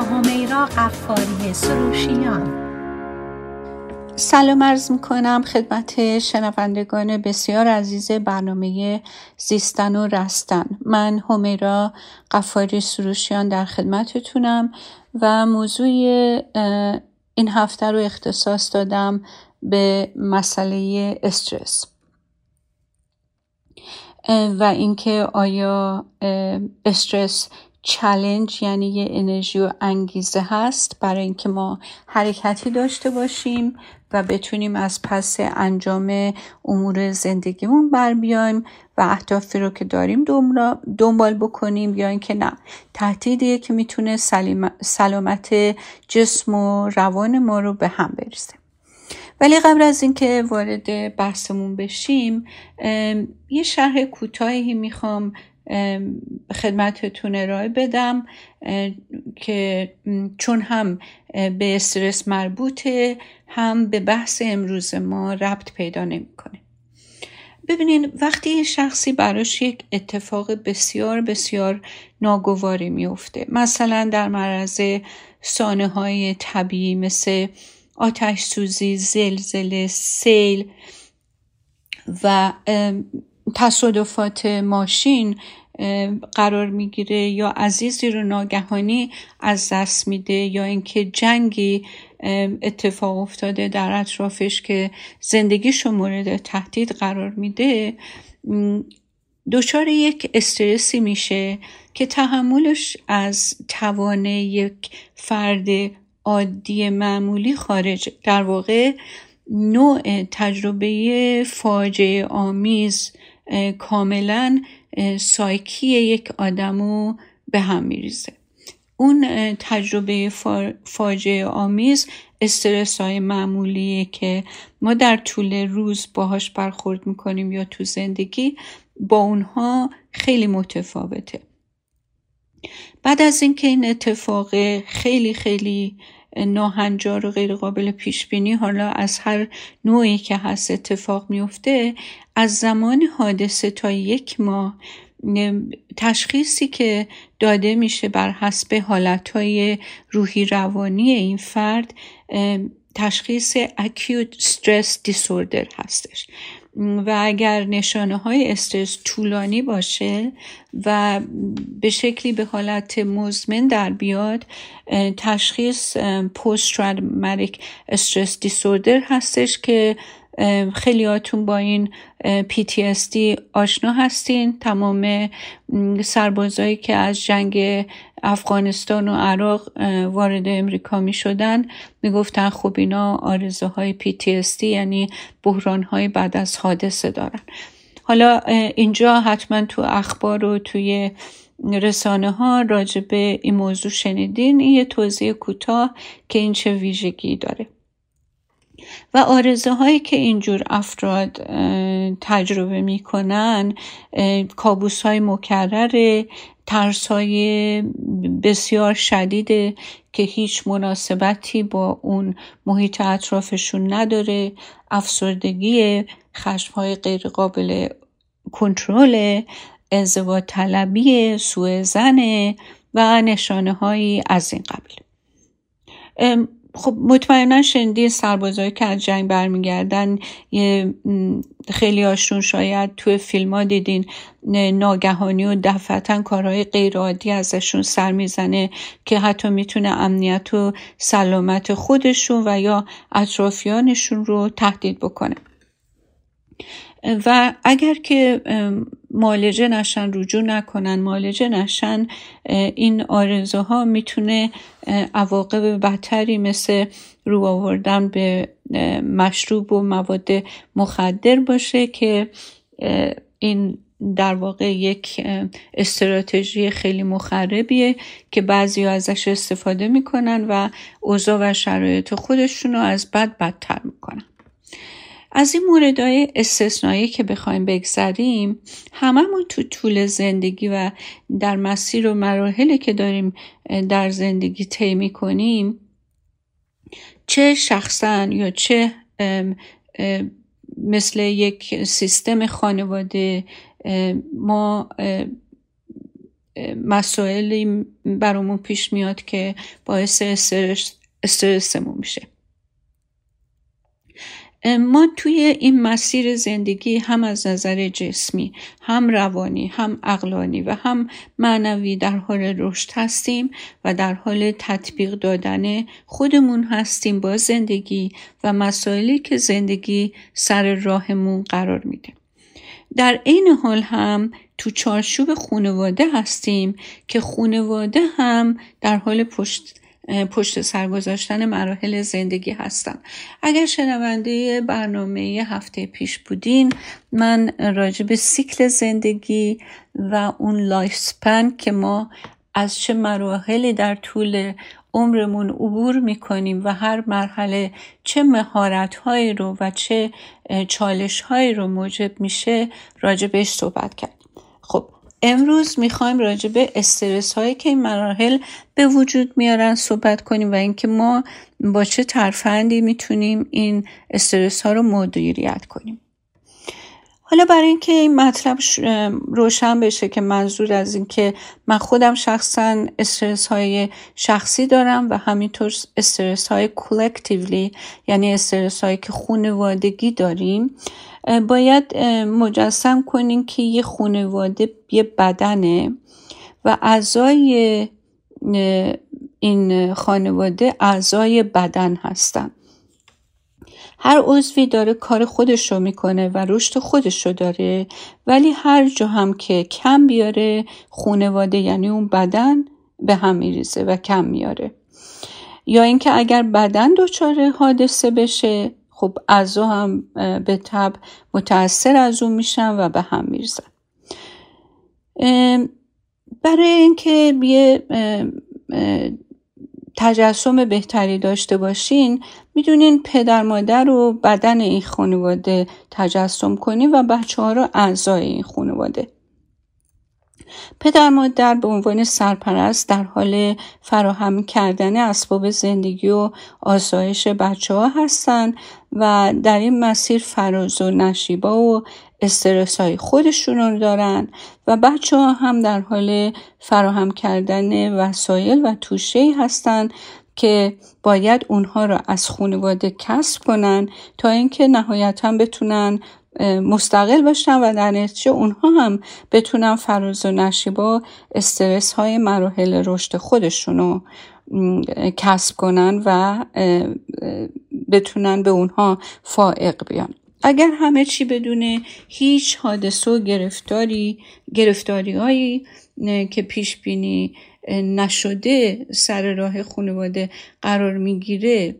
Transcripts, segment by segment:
همیرا قفاری سروشیان سلام عرض می کنم خدمت شنوندگان بسیار عزیز برنامه زیستن و رستن. من همیرا قفاری سروشیان در خدمتتونم و موضوع این هفته رو اختصاص دادم به مسئله استرس. و اینکه آیا استرس چلنج یعنی یه انرژی و انگیزه هست برای اینکه ما حرکتی داشته باشیم و بتونیم از پس انجام امور زندگیمون بر بیایم و اهدافی رو که داریم دنبال بکنیم یا اینکه نه. تهدیدیه که می‌تونه سلامت جسم و روان ما رو به هم بریزه ولی قبل از اینکه وارد بحثمون بشیم یه شرح کوتاهی می‌خوام خدمتتون ارائه بدم که چون هم به استرس مربوطه هم به بحث امروز ما ربط پیدا نمی‌کنه. ببینین وقتی شخصی براش یک اتفاق بسیار بسیار ناگواری میفته مثلا در معرض سانه های طبیعی مثل آتش سوزی، زلزله، سیل و تصادفات ماشین قرار می‌گیره یا عزیزی رو ناگهانی از دست میده یا اینکه جنگی اتفاق افتاده در اطرافش که زندگیشو مورد تهدید قرار میده دچار یک استرسی میشه که تحملش از توان یک فرد عادی معمولی خارج در واقع نوع تجربه فاجعه آمیز کاملا سایکی یک آدمو به هم میریزه. اون تجربه فاجعه آمیز استرس های معمولیه که ما در طول روز باهاش برخورد می‌کنیم یا تو زندگی با اونها خیلی متفاوته. بعد از اینکه این اتفاق خیلی خیلی ناهنجار و غیر قابل پیش بینی حالا از هر نوعی که هست اتفاق میفته از زمان حادثه تا یک ماه تشخیصی که داده میشه بر حسب حالتهای روحی روانی این فرد تشخیص acute stress disorder هستش. و اگر نشانه های استرس طولانی باشه و به شکلی به حالت مزمن در بیاد تشخیص پست تراماتیک استرس دیسوردر هستش که خیلیاتون با این PTSD آشنا هستین؟ تمام سربازایی که از جنگ افغانستان و عراق وارد امریکا می شدن می گفتن خب اینا آرزه های PTSD یعنی بحران های بعد از حادثه دارن. حالا اینجا حتما تو اخبار و توی رسانه ها راجع به این موضوع شنیدین. این یه توضیح کوتاه که این چه ویژگی داره. و آرزه هایی که اینجور افراد تجربه می‌کنن کابوس های مکرر ترس های بسیار شدیده که هیچ مناسبتی با اون محیط اطرافشون نداره افسردگی خشم های غیر قابل کنترل ازدواج طلبی سوء زنه و نشانه هایی از این قبل خب مطمئنا شنیدی سربازایی که از جنگ برمیگردن خیلی هاشون شاید توی فیلم ها دیدین ناگهانی و دفعتا کارهای غیرعادی ازشون سر می‌زنه که حتی می‌تونه امنیت و سلامت خودشون و یا اطرافیانشون رو تهدید بکنه. و اگر که مالجه نشن رجوع نکنن مالجه نشن این آرزوها می‌تونه عواقب بدتری مثل رو آوردن به مشروب و مواد مخدر باشه که این در واقع یک استراتژی خیلی مخربیه که بعضی ازش استفاده می‌کنن و اوضاع و شرایط خودشون رو از بد بدتر می‌کنن. از این موردهای استثنایی که بخوایم بگذریم هممون تو طول زندگی و در مسیر و مراحلی که داریم در زندگی طی کنیم چه شخصا یا چه مثل یک سیستم خانواده ما مسائلی برامون پیش میاد که باعث استرسمون میشه. ما توی این مسیر زندگی هم از نظر جسمی هم روانی هم اقلانی و هم معنوی در حال رشد هستیم و در حال تطبیق دادن خودمون هستیم با زندگی و مسائلی که زندگی سر راهمون قرار میده. در این حال هم تو چارچوب خونواده هستیم که خونواده هم در حال پشت پشت سر گذاشتن مراحل زندگی هستم. اگر شنونده برنامه هفته پیش بودین من راجع به سیکل زندگی و اون life span که ما از چه مراحلی در طول عمرمون عبور می‌کنیم و هر مرحله چه مهارت هایی رو و چه چالش هایی رو موجب میشه راجع بهش صحبت کرد خب امروز می‌خوایم راجع به استرس هایی که این مراحل به وجود میارن صحبت کنیم و اینکه ما با چه ترفندی می‌تونیم این استرس ها رو مدیریت کنیم. حالا برای اینکه این مطلب روشن بشه که منظور از اینکه من خودم شخصا استرس های شخصی دارم و همینطور استرس های کلکتیولی یعنی استرس هایی که خونوادگی داریم باید مجسم کنیم که یه خانواده یه بدنه و اعضای این خانواده اعضای بدن هستن. هر عضوی داره کار خودش رو می‌کنه و رشد خودش رو داره ولی هر جا هم که کم بیاره خانواده یعنی اون بدن به هم میریزه و کم میاره. یا اینکه اگر بدن دچار حادثه بشه خب اعضا هم به تب متاثر از اون میشن و به هم میرزن برای اینکه یه تجسم بهتری داشته باشین می‌دونین پدر مادر رو بدن این خانواده تجسم کنین و بچه ها رو اعضای این خانواده. پدر مادر به عنوان سرپرست در حال فراهم کردن اسباب زندگی و آسایش بچه ها هستن. و در این مسیر فراز و نشیبا و استرس های خودشون رو دارن و بچه ها هم در حال فراهم کردن وسایل و توشه هستن که باید اونها را از خانواده کسب کنن تا اینکه نهایتا بتونن مستقل باشن و در نتیجه اونها هم بتونن فراز و نشیبا استرس های مراحل رشد خودشون رو کسب کنن و بتونن به اونها فائق بیان. اگر همه چی بدونه هیچ حادثه و گرفتاری گرفتاری هایی که پیش بینی نشده سر راه خانواده قرار می‌گیره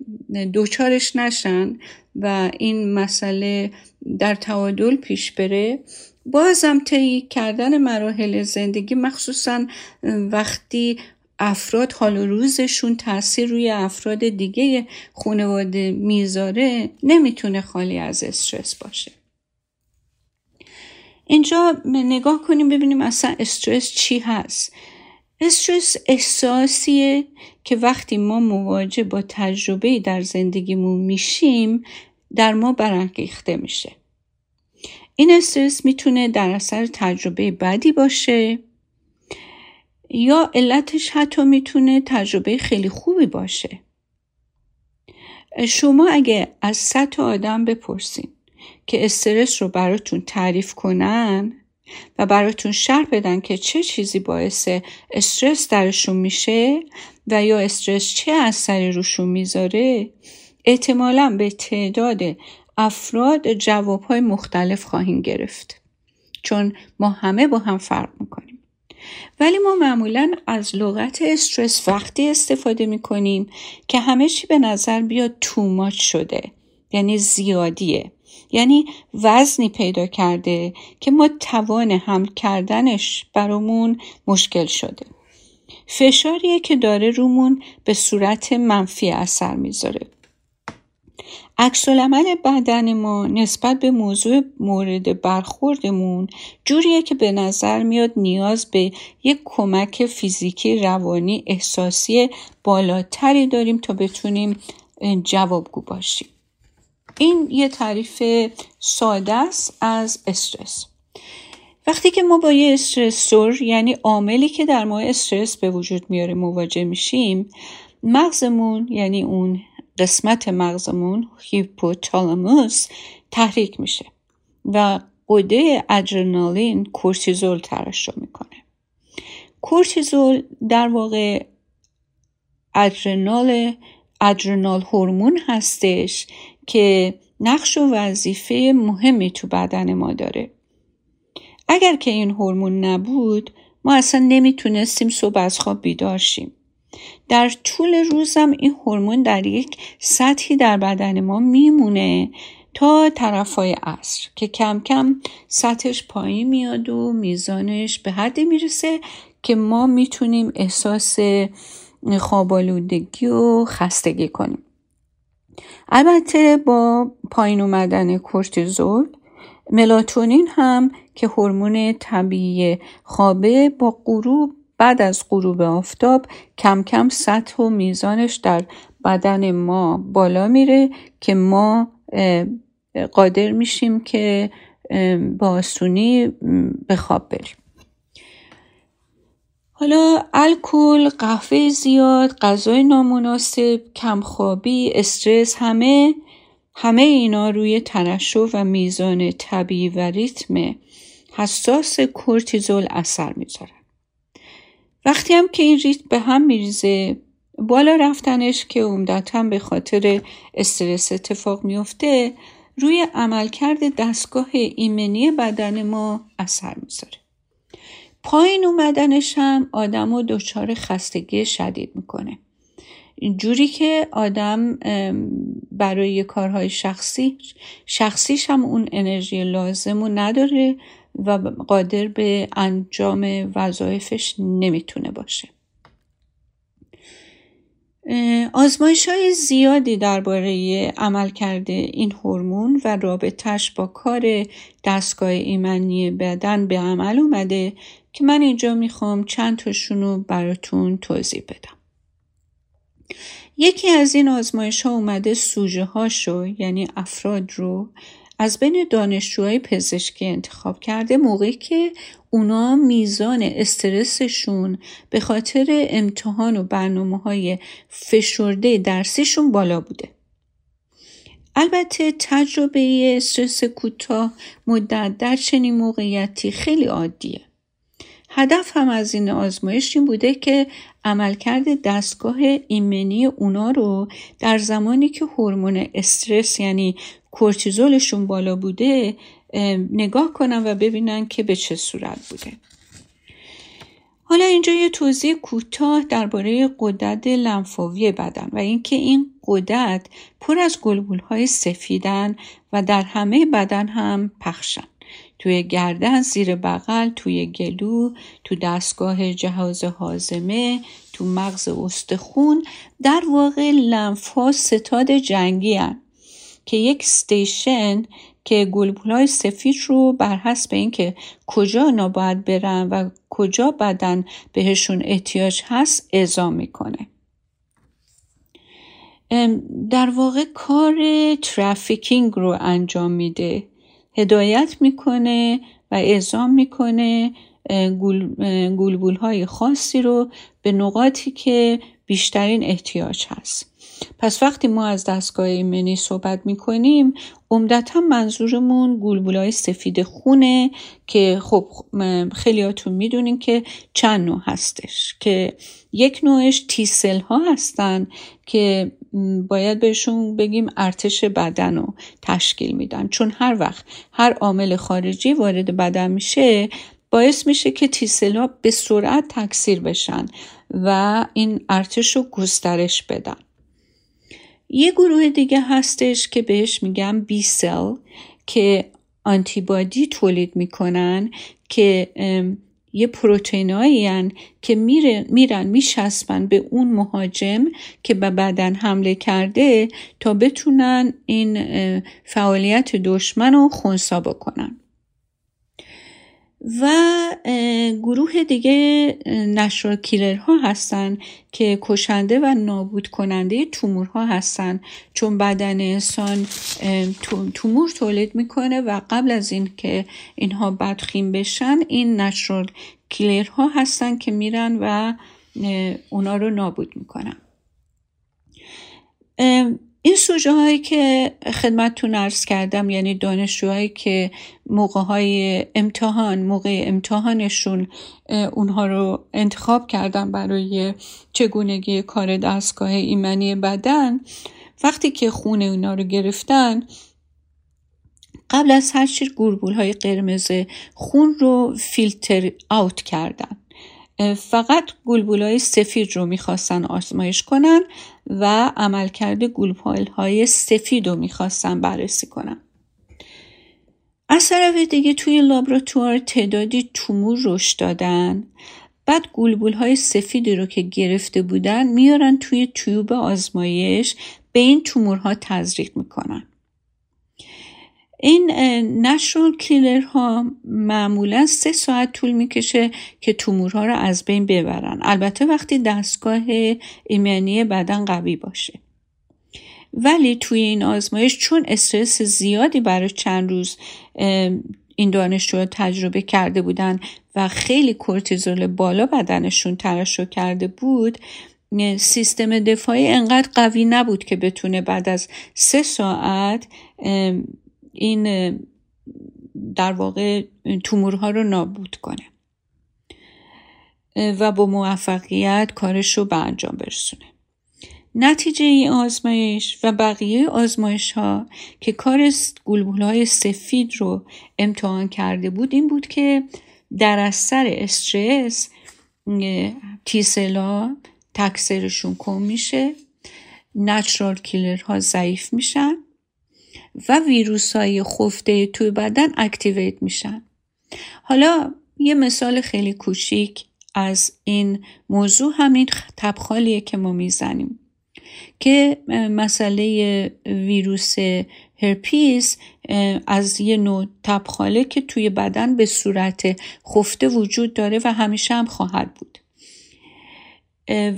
دوچارش نشن و این مسئله در تعادل پیش بره بازم طی کردن مراحل زندگی مخصوصا وقتی افراد حال و روزشون تاثیر روی افراد دیگه خانواده می‌ذاره نمی‌تونه خالی از استرس باشه. اینجا نگاه کنیم ببینیم اصلا استرس چی هست. استرس احساسیه که وقتی ما مواجه با تجربه در زندگیمون میشیم در ما برانگیخته میشه. این استرس می‌تونه در اثر تجربه بدی باشه. یا علتش حتی می‌تونه تجربه خیلی خوبی باشه. شما اگه از صد آدم بپرسین که استرس رو براتون تعریف کنن و براتون شرح بدن که چه چیزی باعث استرس درشون میشه و یا استرس چه اثری روشون می‌ذاره احتمالا به تعداد افراد جوابهای مختلف خواهیم گرفت. چون ما همه با هم فرق می‌کنیم. ولی ما معمولا از لغت استرس وقتی استفاده می‌کنیم که همه چی به نظر بیاد توماچ شده یعنی زیادیه. یعنی وزنی پیدا کرده که ما توان حمل کردنش برامون مشکل شده. فشاریه که داره رومون به صورت منفی اثر می‌ذاره. عکس بدن ما نسبت به موضوع مورد برخوردمون جوریه که به نظر میاد نیاز به یک کمک فیزیکی روانی احساسی بالاتری داریم تا بتونیم جوابگو باشیم. این یه تعریف ساده است از استرس. وقتی که ما با یه استرسور یعنی عاملی که در ما استرس به وجود میاره مواجه میشیم مغزمون یعنی اون قسمت مغزمون هیپوتالاموس تحریک میشه و قده ادرنالین کورتیزول ترشح می‌کنه. کورتیزول در واقع ادرنال ادرنال هورمون هستش که نقش و وظیفه مهمی تو بدن ما داره. اگر که این هورمون نبود ما اصلا نمی‌تونستیم صبح از خواب بیدار شیم. در طول روزم این هورمون در یک سطحی در بدن ما میمونه تا طرفای عصر که کم کم سطحش پایین میاد و میزانش به حدی می‌رسه که ما می‌تونیم احساس خوابالودگی و خستگی کنیم. البته با پایین اومدن کورتیزول ملاتونین هم که هورمون طبیعی خوابه با غروب بعد از غروب آفتاب کم کم سطح و میزانش در بدن ما بالا میره که ما قادر میشیم که با آسونی به خواب بریم حالا الکل، قهوه زیاد، غذای نامناسب، کمخوابی، استرس همه همه اینا روی ترشح و میزان طبیعی و ریتم حساس کورتیزول اثر می‌ذارن. وقتی هم که این ریتم به هم میریزه بالا رفتنش که عمدتا به خاطر استرس اتفاق میفته روی عملکرد دستگاه ایمنی بدن ما اثر می‌ذاره. پایین اومدنش هم آدم رو دچار خستگی شدید می‌کنه. جوری که آدم برای کارهای شخصی شخصیش هم اون انرژی لازم رو نداره و قادر به انجام وظایفش نمی‌تونه باشه آزمایش های زیادی درباره عمل کرده این هورمون و رابطش با کار دستگاه ایمنی بدن به عمل اومده که من اینجا می‌خوام چند تاشون رو براتون توضیح بدم. یکی از این آزمایش ها اومده سوژه هاشو یعنی افراد رو از بین دانشجوهای پزشکی انتخاب کرده موقعی که اونا میزان استرسشون به خاطر امتحان و برنامه های فشرده درسیشون بالا بوده. البته تجربه استرس کوتاه مدت در چنین موقعیتی خیلی عادیه. هدف هم از این آزمایش این بوده که عملکرد دستگاه ایمنی اونا رو در زمانی که هورمون استرس یعنی کورتیزولشون بالا بوده نگاه کنن و ببینن که به چه صورت بوده حالا اینجا یه توضیح کوتاه درباره قدرت لنفاوی بدن و اینکه این قدرت پر از گلبول های سفیدن و در همه بدن هم پخشن توی گردن زیر بغل توی گلو تو دستگاه جهاز حازمه تو مغز استخون در واقع لنف ها ستاد جنگی هن. که یک ستیشن که گلبولای سفید رو بر حسب اینکه کجا نباید برن و کجا بدن بهشون احتیاج هست اعضا می‌کنه. در واقع کار ترافیکینگ رو انجام میده. هدایت می‌کنه و اعزام می‌کنه گلبول های خاصی رو به نقاطی که بیشترین احتیاج هست. پس وقتی ما از دستگاه ایمنی صحبت می‌کنیم عمدتا منظورمون گلبولای سفید خونه که خب خیلیاتون می‌دونین که چند نوع هستش. که یک نوعش تیسل ها هستن که باید بهشون بگیم ارتش بدن رو تشکیل میدن. چون هر وقت هر عامل خارجی وارد بدن میشه باعث میشه که تیسل ها به سرعت تکثیر بشن و این ارتش رو گسترش بدن. یه گروه دیگه هستش که بهش میگم بی سل که آنتیبادی تولید می‌کنن که یه پروتئینایی که میرن میشسبن به اون مهاجم که به بدن حمله کرده تا بتونن این فعالیت دشمن رو خونسا بکنن. و گروه دیگه نشرال کیلر ها هستن که کشنده و نابود کننده تومورها هستن. چون بدن انسان تومور تولید می‌کنه و قبل از این که اینها بدخیم بشن این نشرال کیلر ها هستن که میرن و اونا رو نابود می‌کنن. این سوژه هایی که خدمتتون ارز کردم یعنی دانشجوهایی که موقع های امتحان موقع امتحانشون اونها رو انتخاب کردن برای چگونگی کار دستگاه ایمنی بدن وقتی که خون اونا رو گرفتن قبل از هر چیز گربول های قرمز خون رو فیلتر آوت کردن. فقط های سفید رو می‌خواستن آزمایش کنن. و عملکرد گلبول های سفید رو می‌خواستن بررسی کنن از طرف دیگه توی لابراتوار تعدادی تومور رشد دادن. بعد گلبول های سفیدی رو که گرفته بودن میارن توی تیوب آزمایش به این تومورها تزریق می‌کنن. این نشرال کیلر ها معمولا سه ساعت طول می‌کشه که تومورها رو از بین ببرن. البته وقتی دستگاه ایمنی بدن قوی باشه. ولی توی این آزمایش چون استرس زیادی برای چند روز این دانشجو تجربه کرده بودن و خیلی کورتیزول بالا بدنشون ترشح کرده بود سیستم دفاعی انقدر قوی نبود که بتونه بعد از سه ساعت این در واقع تومورها رو نابود کنه. و با موفقیت کارش رو به انجام برسونه. نتیجه این آزمایش و بقیه آزمایش ها که کار گلبول های سفید رو امتحان کرده بود این بود که در اثر استرس تیسلا تکسرشون کم میشه نچرال کیلر ها ضعیف میشن و ویروس های خفته توی بدن اکتیویت میشن. حالا یه مثال خیلی کوچیک از این موضوع همین تبخالیه که ما می‌زنیم که مسئله ویروس هرپیز از یه نوع تبخاله که توی بدن به صورت خفته وجود داره و همیشه هم خواهد بود.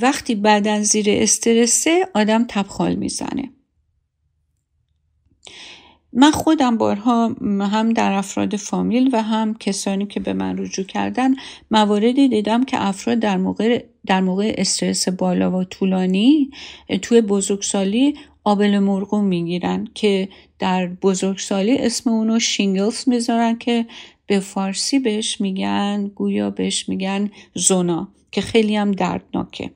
وقتی بدن زیر استرسه آدم تبخال می‌زنه. من خودم بارها هم در افراد فامیل و هم کسانی که به من رجوع کردن مواردی دیدم که افراد در موقع, در موقع استرس بالا و طولانی توی بزرگسالی آبل مرغوم می‌گیرن که در بزرگسالی اسم اونو شینگلز می‌ذارن که به فارسی بهش میگن گویا بهش میگن زونا که خیلی هم دردناکه.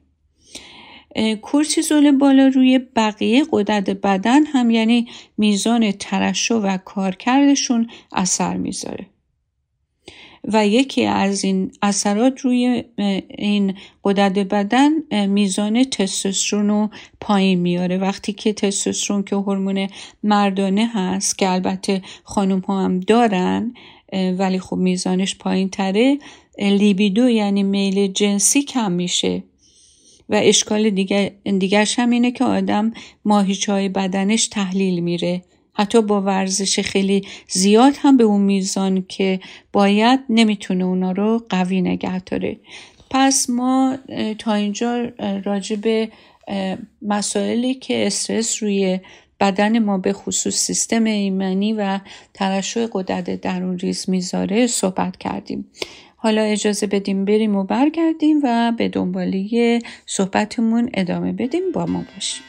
کورتیزول بالا روی بقیه قدرت بدن هم یعنی میزان ترشح و کارکردشون اثر می‌ذاره. و یکی از این اثرات روی این قدرت بدن میزان تستوسترون رو پایین میاره. وقتی که تستوسترون که هورمون مردانه هست که البته خانم ها هم دارن ولی خب میزانش پایین تره لیبیدو یعنی میل جنسی کم میشه. و اشکال دیگر دیگرش هم اینه که آدم ماهیچه بدنش تحلیل میره. حتی با ورزش خیلی زیاد هم به اون میزان که باید نمی‌تونه اونا رو قوی نگه داره. پس ما تا اینجا راجع به مسائلی که استرس روی بدن ما به خصوص سیستم ایمنی و ترشح قدرت درون ریز می‌ذاره صحبت کردیم. حالا اجازه بدیم بریم و برگردیم و به دنبالی صحبتمون ادامه بدیم. با ما باشیم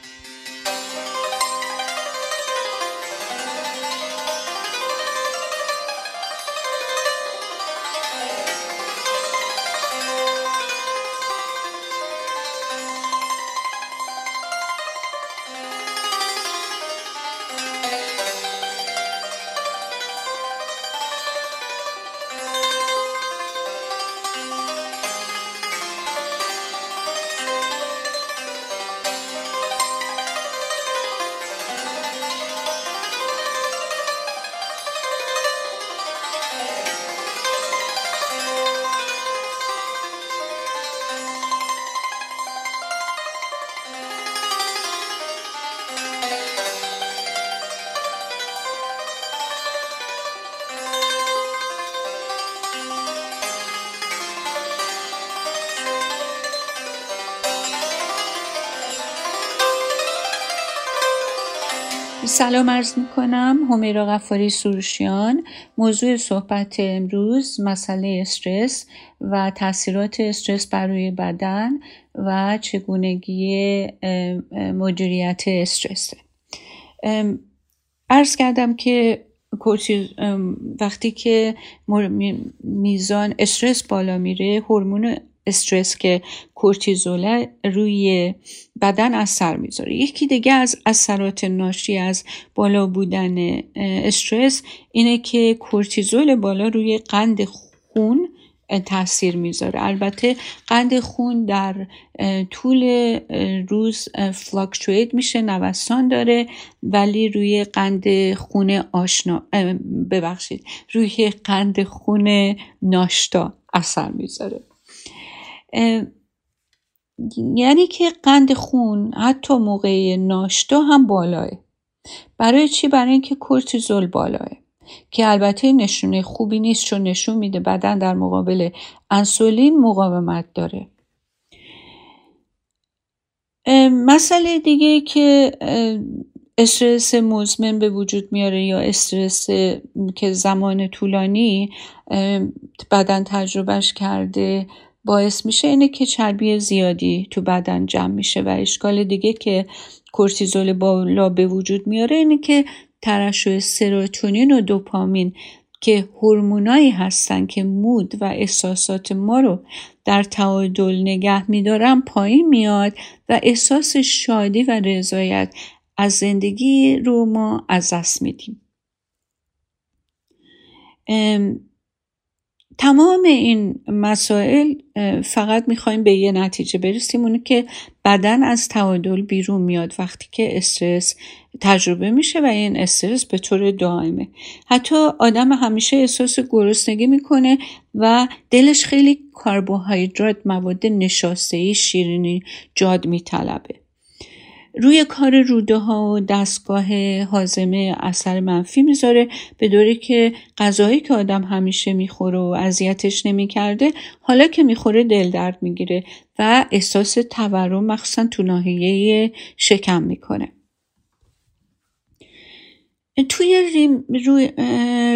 عرض می کنم همیرا غفاری سروشیان موضوع صحبت امروز مسئله استرس و تاثیرات استرس بر روی بدن و چگونگی مدیریت استرس ارز کردم که وقتی که میزان استرس بالا میره هورمون استرس که کورتیزول روی بدن اثر می‌ذاره. یکی دیگه از اثرات ناشی از بالا بودن استرس اینه که کورتیزول بالا روی قند خون تاثیر می‌ذاره. البته قند خون در طول روز فلاکچویت میشه نوسان داره ولی روی قند خون آشنا ببخشید روی قند خون ناشتا اثر می‌ذاره. یعنی که قند خون حتی موقع ناشتا هم بالاه. برای چی؟ برای اینکه کورتیزول بالاه. که البته نشونه خوبی نیست چون نشون میده بدن در مقابل انسولین مقاومت داره. مسئله دیگه که استرس مزمن به وجود میاره یا استرس که زمان طولانی بدن تجربهش کرده باعث میشه اینه که چربی زیادی تو بدن جمع میشه و اشکال دیگه که کورتیزول بالا به وجود میاره اینه که ترشح سروتونین و دوپامین که هورمونایی هستن که مود و احساسات ما رو در تعادل نگه میدارن پایین میاد و احساس شادی و رضایت از زندگی رو ما از دست میدیم. تمام این مسائل فقط می‌خوایم به یه نتیجه برسیم. اونه که بدن از تعادل بیرون میاد وقتی که استرس تجربه میشه و این استرس به طور دائمه. حتی آدم همیشه احساس گرسنگی می‌کنه و دلش خیلی کربوهیدرات مواد نشاسته شیرینی جاد میطلبه. روی کار روده ها و دستگاه حازمه اثر منفی می‌ذاره به دوری که غذایی که آدم همیشه می‌خوره و اذیتش نمی‌کرده حالا که می‌خوره دل درد می‌گیره و احساس تورم مخصوصا تو ناحیه شکم می‌کنه. توی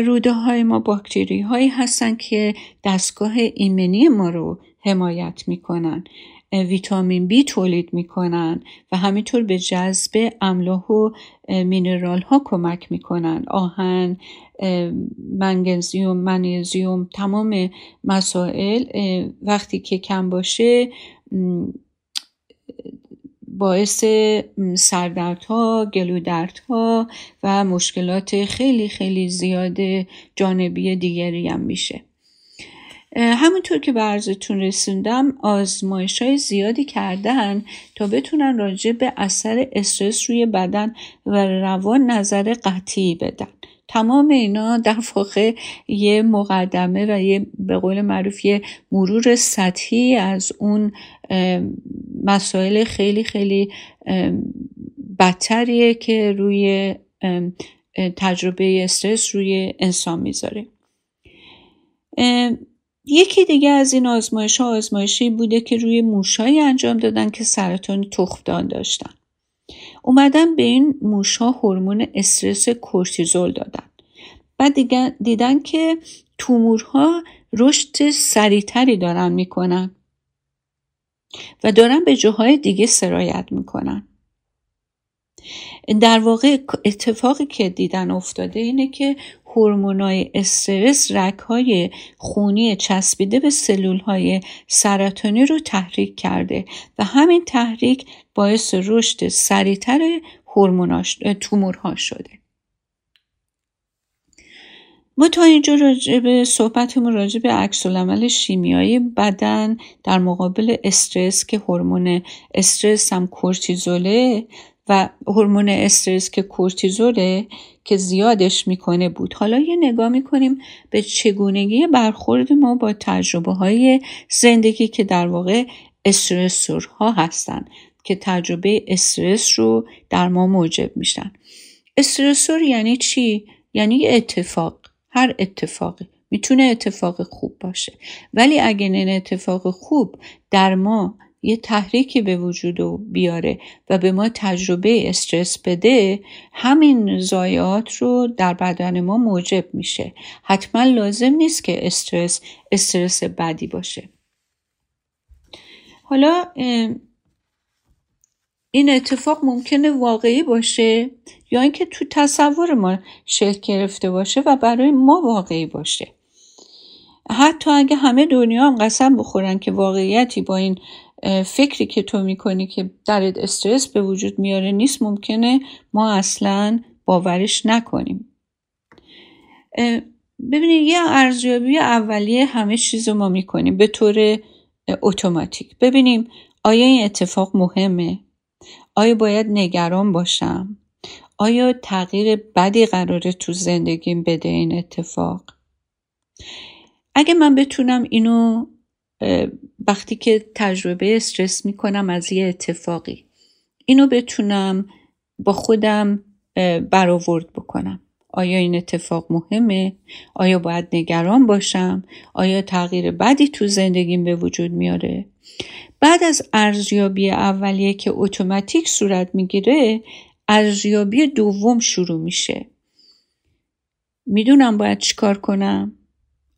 روده های ما باکتری هایی هستن که دستگاه ایمنی ما رو حمایت می‌کنن ویتامین بی تولید می‌کنن و همینطور به جذب املاح و مینرال ها کمک می‌کنن. آهن منگنزیوم منیزیوم تمام مسائل وقتی که کم باشه باعث سردردها گلودردها و مشکلات خیلی خیلی زیاد جانبی دیگری هم میشه. همونطور که به عرضتون رسوندم آزمایش های زیادی کردن تا بتونن راجع به اثر استرس روی بدن و روان نظر قطعی بدن. تمام اینا در واقع یه مقدمه و یه به قول معروف یه مرور سطحی از اون مسائل خیلی خیلی بدتریه که روی تجربه استرس روی انسان می‌ذاره. یکی دیگه از این آزمایش ها آزمایشی بوده که روی موشهایی انجام دادن که سرطان تخمدان داشتن. اومدن به این موشها هورمون استرس کورتیزول دادن. بعد دیدن که تومورها رشد سریعتری دارن می‌کنن و دارن به جاهای دیگه سرایت می‌کنن. در واقع اتفاقی که دیدن افتاده اینه که هورمونای استرس رگهای خونی چسبیده به سلولهای سرطانی رو تحریک کرده و همین تحریک باعث رشد سریعتر تومورها شده. ما تا اینجا راجع به صحبتمون راجع به عکس شیمیایی بدن در مقابل استرس که هورمون استرس هم کورتیزوله و هورمون استرس که کورتیزوله که زیادش می‌کنه بود. حالا یه نگاه می‌کنیم به چگونگی برخورد ما با تجربه های زندگی که در واقع استرسورها هستن که تجربه استرس رو در ما موجب میشن. استرسور یعنی چی؟ یعنی اتفاق. هر اتفاقی. می‌تونه اتفاق خوب باشه. ولی اگه این اتفاق خوب در ما یه تحریکی به وجود بیاره و به ما تجربه استرس بده همین زایات رو در بدن ما موجب میشه. حتما لازم نیست که استرس استرس بدی باشه. حالا این اتفاق ممکنه واقعی باشه یا اینکه تو تصور ما شکل گرفته باشه و برای ما واقعی باشه. حتی اگه همه دنیا هم قسم بخورن که واقعیتی با این فکری که تو می‌کنی که درت استرس به وجود میاره نیست ممکنه ما اصلا باورش نکنیم. ببینید یه ارزیابی اولیه همه چیز رو ما می‌کنیم به طور اتوماتیک. ببینیم آیا این اتفاق مهمه؟ آیا باید نگران باشم؟ آیا تغییر بدی قراره تو زندگیم بده این اتفاق؟ اگه من بتونم اینو وقتی که تجربه استرس می‌کنم از یه اتفاقی اینو بتونم با خودم برآورد بکنم آیا این اتفاق مهمه؟ آیا باید نگران باشم؟ آیا تغییر بدی تو زندگیم به وجود میاره؟ بعد از ارزیابی اولیه که اتوماتیک صورت می‌گیره ارزیابی دوم شروع میشه می‌دونم باید چیکار کنم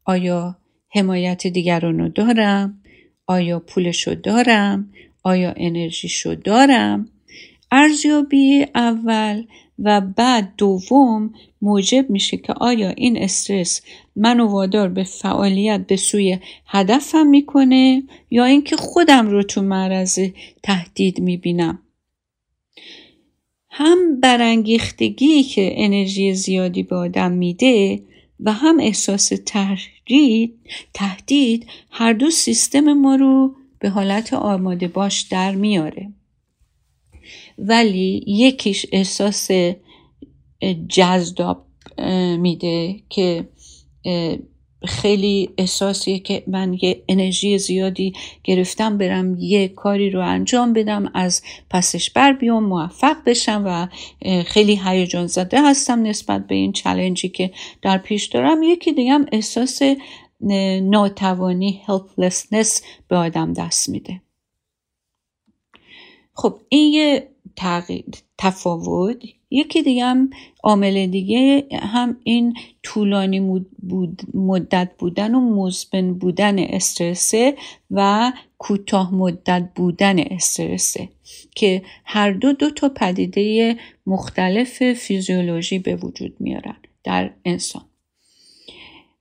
آیا حمایت دیگران رو دارم. آیا پولشو دارم؟ آیا انرژیشو دارم؟ ارزیابی اول و بعد دوم موجب میشه که آیا این استرس منو وادار به فعالیت به سوی هدفم می‌کنه یا اینکه خودم رو تو معرض تهدید می‌بینم؟ هم برانگیختگی که انرژی زیادی به آدم میده و هم احساس تهدید تهدید هر دو سیستم ما رو به حالت آماده باش در میاره. ولی یکیش احساس جذاب میده که خیلی احساسیه که من یه انرژی زیادی گرفتم برم یه کاری رو انجام بدم از پسش بر بیام موفق بشم و خیلی هیجان زده هستم نسبت به این چلنجی که در پیش دارم. یکی دیگه هم احساس ناتوانی helplessness به آدم دست میده. خب این یه تفاوت. یکی دیگه هم عامل دیگه هم این طولانی مدت بودن و مزمن بودن استرسه و کوتاه مدت بودن استرسه که هر دو دو تا پدیده مختلف فیزیولوژی به وجود میارن در انسان.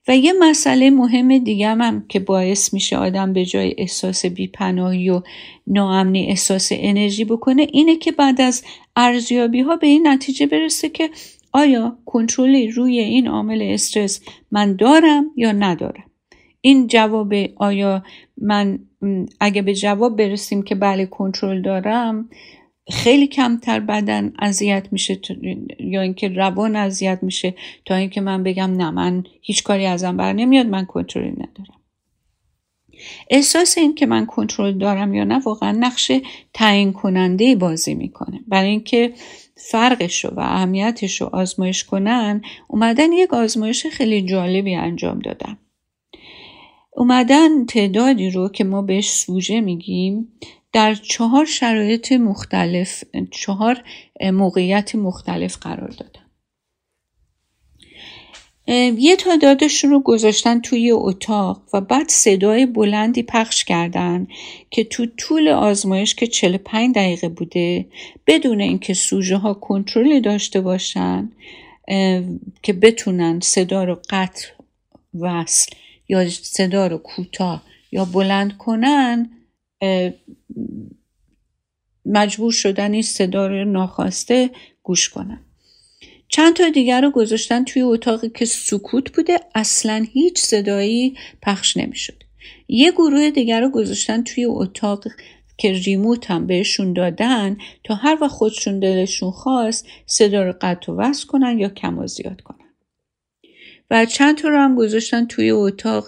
و یه مسئله مهم دیگه هم که باعث میشه آدم به جای احساس بیپناهی و ناامنی احساس انرژی بکنه اینه که بعد از ارزیابی ها به این نتیجه برسه که آیا کنترلی روی این عامل استرس من دارم یا ندارم؟ این جواب آیا من اگه به جواب برسیم که بله کنترل دارم خیلی کمتر بدن اذیت میشه یا اینکه روان اذیت میشه تا اینکه من بگم نه من هیچ کاری ازم بر نمیاد من کنترلی ندارم. احساس این که من کنترل دارم یا نه واقعا نقش تعیین کننده بازی می‌کنه. برای اینکه فرقش رو و اهمیتش رو آزمایش کنن اومدن یک آزمایش خیلی جالبی انجام دادن. اومدن تعدادی رو که ما بهش سوژه میگیم در چهار شرایط مختلف چهار موقعیت مختلف قرار دادن. یه تعدادشون رو گذاشتن توی اتاق و بعد صدای بلندی پخش کردن که تو طول آزمایش که 45 دقیقه بوده بدون اینکه سوژه ها کنترلی داشته باشن که بتونن صدا رو قطع وصل یا صدا رو کوتاه یا بلند کنن مجبور شدن این صدا رو ناخواسته گوش کنن. چند تا دیگر رو گذاشتن توی اتاقی که سکوت بوده اصلا هیچ صدایی پخش نمی‌شد. یه گروه دیگر رو گذاشتن توی اتاق که ریموت هم بهشون دادن تا هر وقت خودشون دلشون خواست صدا رو قطع و وصل کنن یا کم و زیاد کنن. و چند تا رو هم گذاشتن توی اتاق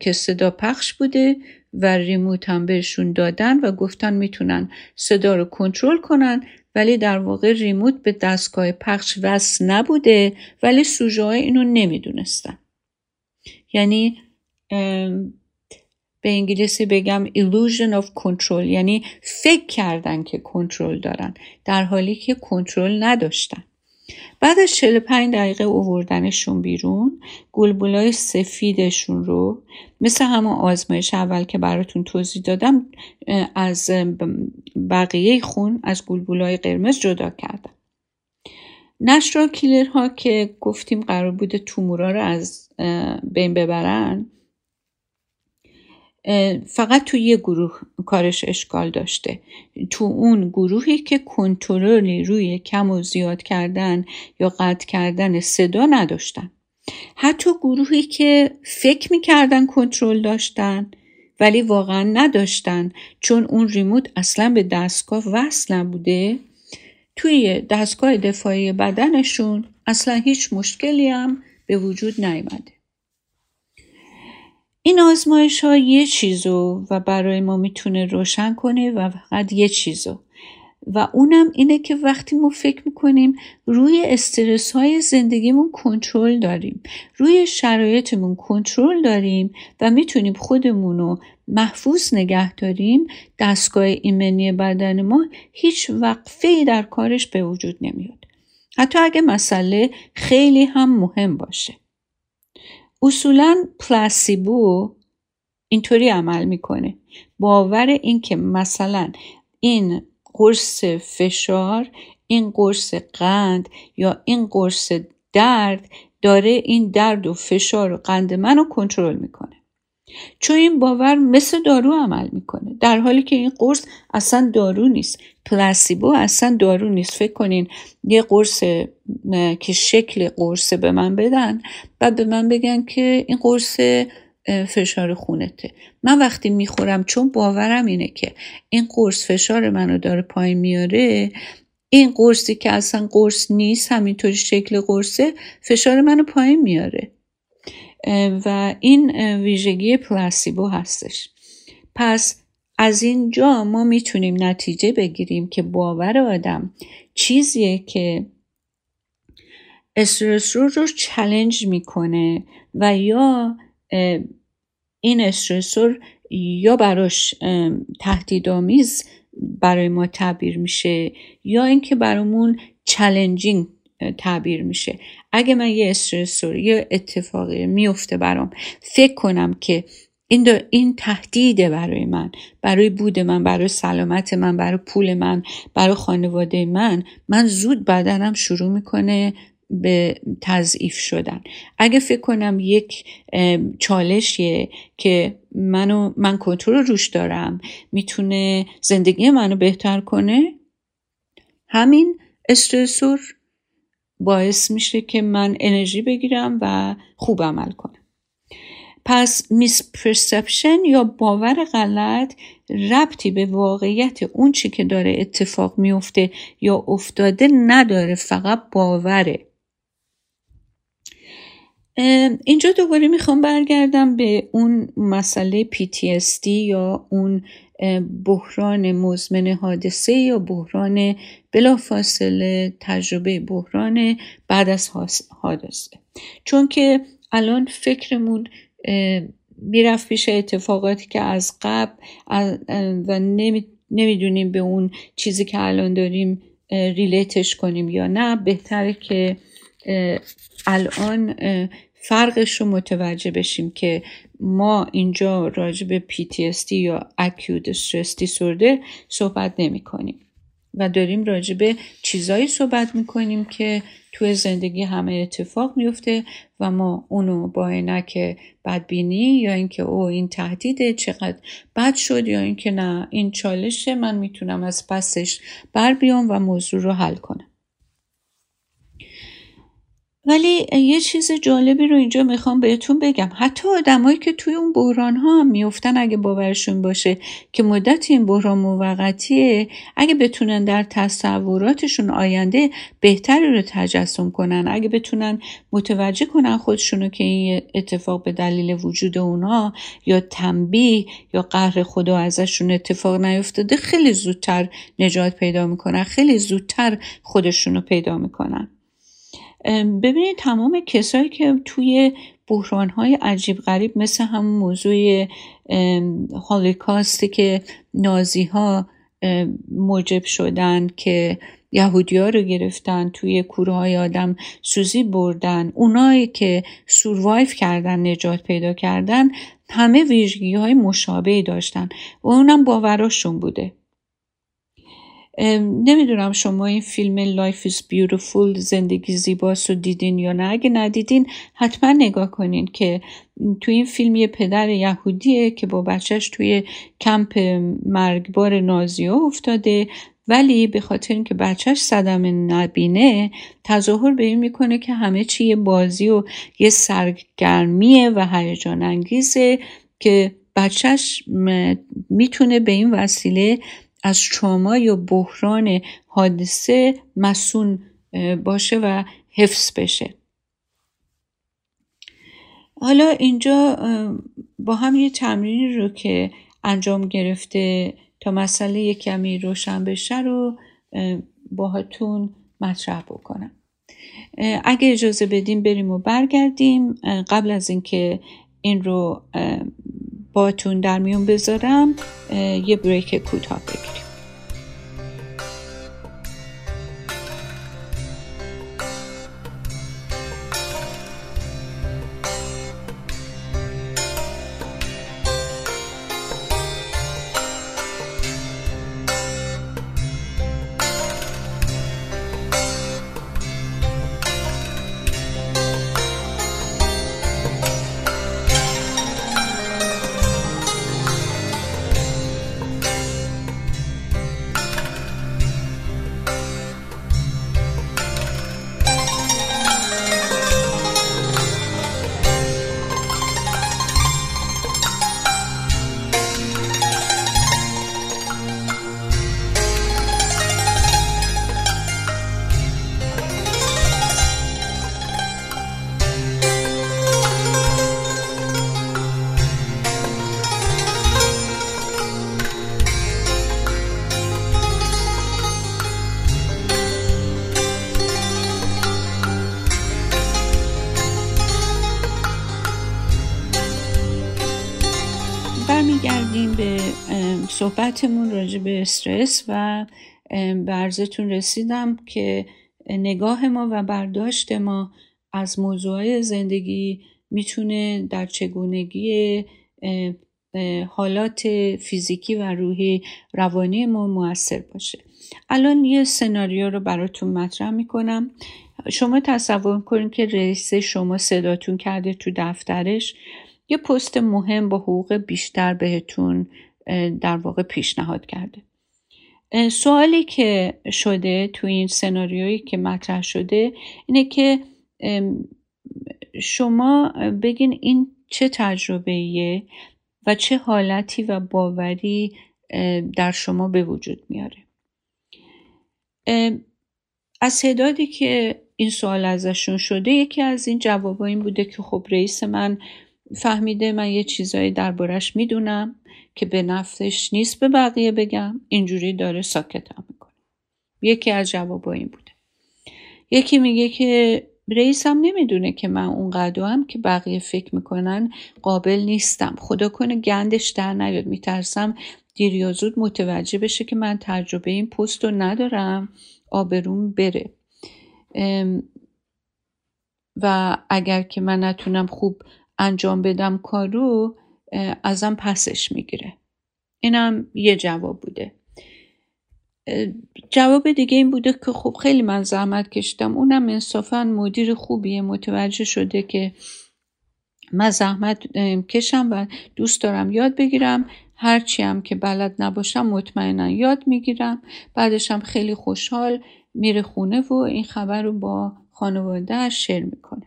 که صدا پخش بوده و ریموت هم بهشون دادن و گفتن می‌تونن صدا رو کنترل کنن ولی در واقع ریموت به دستگاه پخش وصل نبوده ولی سوژه اینو نمی‌دونستن. یعنی به انگلیسی بگم illusion of control یعنی فکر کردن که کنترل دارن در حالی که کنترل نداشتن. بعد از 45 دقیقه اووردنشون بیرون گلبولای سفیدشون رو مثل همون آزمایش اول که براتون توضیح دادم از بقیه خون از گلبولای قرمز جدا کردم نشرال کیلر ها که گفتیم قرار بوده تومورا رو از بین ببرن فقط تو یه گروه کارش اشکال داشته. تو اون گروهی که کنترلی روی کم و زیاد کردن یا قطع کردن صدا نداشتن. حتی گروهی که فکر می‌کردن کنترل داشتن ولی واقعا نداشتن چون اون ریموت اصلا به دستگاه وصل نبوده توی دستگاه دفاعی بدنشون اصلا هیچ مشکلی هم به وجود نیامده این آزمایش ها یه چیزو و برای ما می‌تونه روشن کنه و فقط یه چیزو. و اونم اینه که وقتی ما فکر می‌کنیم روی استرس های زندگیمون کنترل داریم روی شرایطمون کنترل داریم و می‌تونیم خودمون رو محفوظ نگه داریم دستگاه ایمنی بدن ما هیچ وقفه در کارش به وجود نمیاد. حتی اگه مسئله خیلی هم مهم باشه. اصولا پلاسیبو اینطوری عمل می‌کنه. باور اینکه مثلا این قرص فشار این قرص قند یا این قرص درد داره این درد و فشار و قند منو کنترل می‌کنه. چون این باور مثل دارو عمل می‌کنه. در حالی که این قرص اصلا دارو نیست. پلاسیبو اصلا دارو نیست. فکر کنین یه قرص که شکل قرص به من بدن و به من بگن که این قرص فشار خونته. من وقتی می‌خورم چون باورم اینه که این قرص فشار منو داره پایین میاره این قرصی که اصلا قرص نیست همینطوری شکل قرصه فشار منو پایین میاره. و این ویژگی پلاسیبو هستش. پس از اینجا ما می‌تونیم نتیجه بگیریم که باور آدم چیزیه که استرس رو رو چلنج می‌کنه و یا این استرسور یا براش تهدیدآمیز برای ما تعبیر میشه یا اینکه برامون چلنجینگ تعبیر میشه. اگه من یه استرسور یا اتفاقی میفته برام فکر کنم که این, این تهدیده برای من برای بود من برای سلامت من برای پول من برای خانواده من من زود بدنم شروع می‌کنه به تضعیف شدن. اگه فکر کنم یک چالشیه که منو من کنترل روش دارم می‌تونه زندگی منو بهتر کنه همین استرسور باعث میشه که من انرژی بگیرم و خوب عمل کنم. پس میس پرسپشن یا باور غلط ربطی به واقعیت اون چی که داره اتفاق میفته یا افتاده نداره فقط باوره. اینجا دوباره می‌خوام برگردم به اون مسئله PTSD یا اون بحران مزمن حادثه یا بحران بلافاصله تجربه بحران بعد از حادثه. چون که الان فکرمون می‌رفت پیش اتفاقاتی که از قبل و نمی‌دونیم به اون چیزی که الان داریم ریلیتش کنیم یا نه. بهتره که الان فرقش رو متوجه بشیم که ما اینجا راجع به PTSD یا Acute Stress Disorder صحبت نمی کنیم. و داریم راجع به چیزایی صحبت می کنیم که توی زندگی همه اتفاق میفته و ما اونو با عینک بدبینی یا اینکه او این تهدیده چقدر بد شد یا اینکه نه این چالشه من می‌تونم از پسش بر بیام و موضوع رو حل کنم. ولی یه چیز جالبی رو اینجا می‌خوام بهتون بگم. حتی آدمایی که توی اون بحران ها هم میفتن اگه باورشون باشه که مدت این بحران موقتیه اگه بتونن در تصوراتشون آینده بهتری رو تجسم کنن اگه بتونن متوجه کنن خودشونو که این اتفاق به دلیل وجود اونا یا تنبیه یا قهر خدا ازشون اتفاق نیفتاده خیلی زودتر نجات پیدا می‌کنن خیلی زودتر خودشونو پیدا می‌کنن. ببینید تمام کسایی که توی بحران های عجیب غریب مثل همون موضوع هولوکاستی که نازی ها موجب شدن که یهودی ها رو گرفتن توی کوره های آدم سوزی بردن اونایی که سوروایف کردن نجات پیدا کردن همه ویژگی های مشابهی داشتن. و اونم باوراشون بوده. نمی‌دونم شما این فیلم Life is Beautiful زندگی زیباست رو دیدین یا نه. اگه ندیدین حتما نگاه کنین که توی این فیلم یه پدر یهودیه که با بچهش توی کمپ مرگبار نازی افتاده ولی به خاطر اینکه بچهش صدم نبینه تظاهر به این می‌کنه که همه چی یه بازی و یه سرگرمیه و هیجان انگیزه که بچهش می‌تونه به این وسیله از شما یا بحران حادثه مسون باشه و حفظ بشه. حالا اینجا با هم یه تمرینی رو که انجام گرفته تا مسئله یک کمی روشن بشه رو باهاتون مطرح بکنم. اگه اجازه بدیم بریم و برگردیم. قبل از اینکه این رو باتون در میون بذارم یه بریک کوتاه بگیریم. صحبتمون راجع به استرس و برزتون رسیدم که نگاه ما و برداشت ما از موضوع زندگی می‌تونه در چگونگی حالات فیزیکی و روحی روانی ما موثر باشه. الان یه سناریو رو براتون مطرح می‌کنم. شما تصور کنید که رئیس شما صداتون کرده تو دفترش. یه پست مهم با حقوق بیشتر بهتون در واقع پیشنهاد کرده. سوالی که شده تو این سناریویی که مطرح شده اینه که شما بگین این چه تجربه و چه حالتی و باوری در شما به وجود میاره. از تعدادی که این سوال ازشون شده یکی از این جواب این بوده که خب رئیس من فهمیده من یه چیزایی دربارش می‌دونم. که به نفسش نیست به بقیه بگم اینجوری داره ساکتم می‌کنه. یکی از جوابا این بوده. یکی میگه که رئیسم نمی‌دونه که من اون هم که بقیه فکر می‌کنن قابل نیستم. خدا کنه گندش در نیاد. میترسم دیر متوجه بشه که من تجربه این پست رو ندارم. آبروم بره. و اگر که من نتونم خوب انجام بدم کارو ازم پسش می‌گیره. اینم یه جواب بوده. جواب دیگه این بوده که خب خیلی من زحمت کشیدم. اونم انصافا مدیر خوبیه متوجه شده که من زحمت کشم و دوست دارم یاد بگیرم. هرچی هم که بلد نباشم مطمئنا یاد می‌گیرم. بعدشم خیلی خوشحال میره خونه و این خبر رو با خانواده شیر می‌کنه.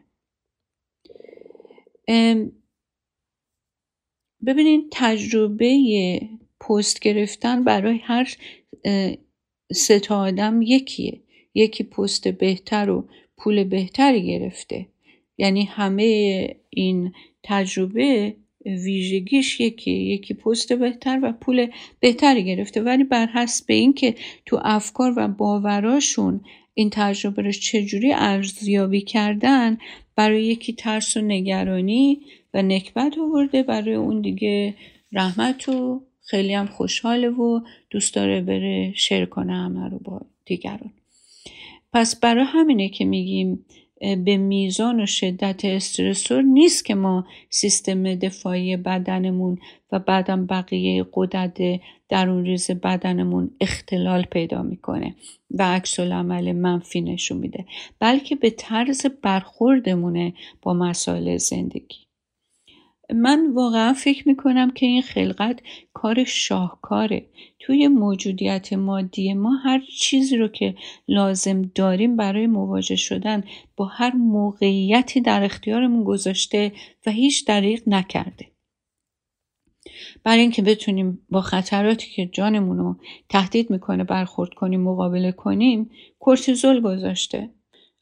ببینید تجربه پست گرفتن برای هر سه تا آدم یکیه. یکی پست بهتر و پول بهتری گرفته. یعنی همه این تجربه ویژگیش یکی یکی پست بهتر و پول بهتری گرفته. ولی بر حسب اینکه تو افکار و باوراشون این تجربه رو چجوری ارزیابی کردن برای یکی ترس و نگرانی و نکبت آورده برای اون دیگه. رحمت و خیلی هم خوشحاله و دوست داره بره شیر کنه همه رو با دیگران. پس برای همینه که میگیم به میزان و شدت استرسور نیست که ما سیستم دفاعی بدنمون و بعدم بقیه قدرت درون ریز بدنمون اختلال پیدا می‌کنه و عکس عمل منفی نشون میده بلکه به طرز برخوردمونه با مسائل زندگی. من واقعا فکر می‌کنم که این خلقت کار شاهکاره. توی موجودیت مادی ما هر چیزی رو که لازم داریم برای مواجه شدن با هر موقعیتی در اختیارمون گذاشته و هیچ دریغ نکرده. برای اینکه بتونیم با خطراتی که جانمون رو تهدید می‌کنه برخورد کنیم مقابله کنیم کورتیزول گذاشته.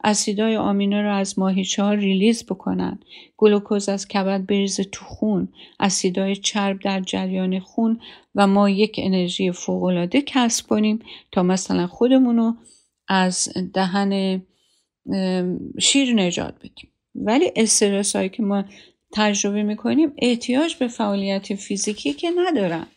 اسیدای آمینو رو از ماهیچه ها ریلیز بکنن. گلوکوز از کبد بریزه تو خون اسیدای چرب در جریان خون و ما یک انرژی فوقالعاده کسب کنیم تا مثلا خودمون رو از دهن شیر نجات بدیم. ولی استرس هایی که ما تجربه می‌کنیم احتیاج به فعالیت فیزیکی که ندارن.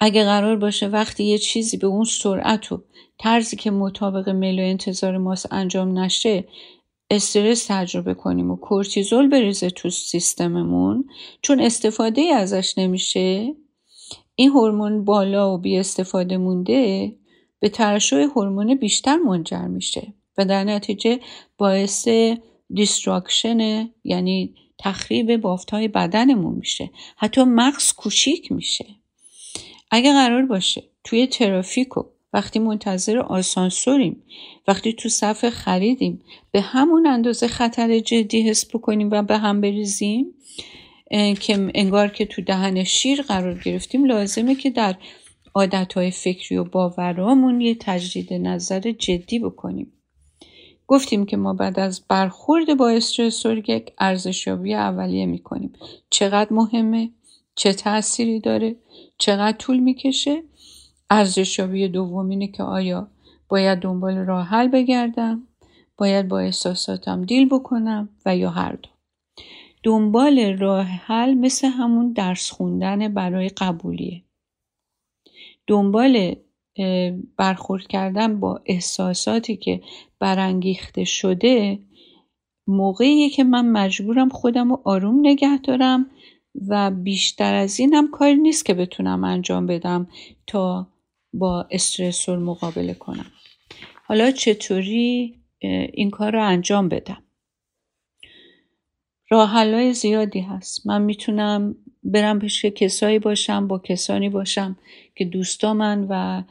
اگه قرار باشه وقتی یه چیزی به اون سرعت و طرزی که مطابق میل و انتظار ماست انجام نشه استرس تجربه کنیم و کورتیزول بریزه تو سیستممون چون استفاده ازش نمیشه. این هورمون بالا و بی استفاده مونده به ترشح هورمون بیشتر منجر میشه و در نتیجه باعث destruction یعنی تخریب بافت های بدنمون میشه. حتی مغز کوچیک میشه. اگه قرار باشه توی ترافیک و وقتی منتظر آسانسوریم وقتی تو صف خریدیم به همون اندازه خطر جدی حس بکنیم و به هم بریزیم که انگار که تو دهن شیر قرار گرفتیم لازمه که در عادتهای فکری و باورامون یه تجدید نظر جدی بکنیم. گفتیم که ما بعد از برخورد با استرسور یک ارزشیابی اولیه می‌کنیم. چقدر مهمه؟ چه تأثیری داره؟ چقدر طول می‌کشه؟ ارزشیابی دوم اینه که آیا باید دنبال راه حل بگردم؟ باید با احساساتم دیل بکنم و یا هر دو؟ دنبال راه حل مثل همون درس خوندن برای قبولیه. دنبال برخورد کردن با احساساتی که برانگیخته شده موقعیه که من مجبورم خودم رو آروم نگه دارم و بیشتر از این هم کاری نیست که بتونم انجام بدم تا با استرسور مقابله کنم. حالا چطوری این کار رو انجام بدم؟ راه زیادی هست. من می‌تونم برم پیش کسایی باشم با کسانی باشم که دوستا من و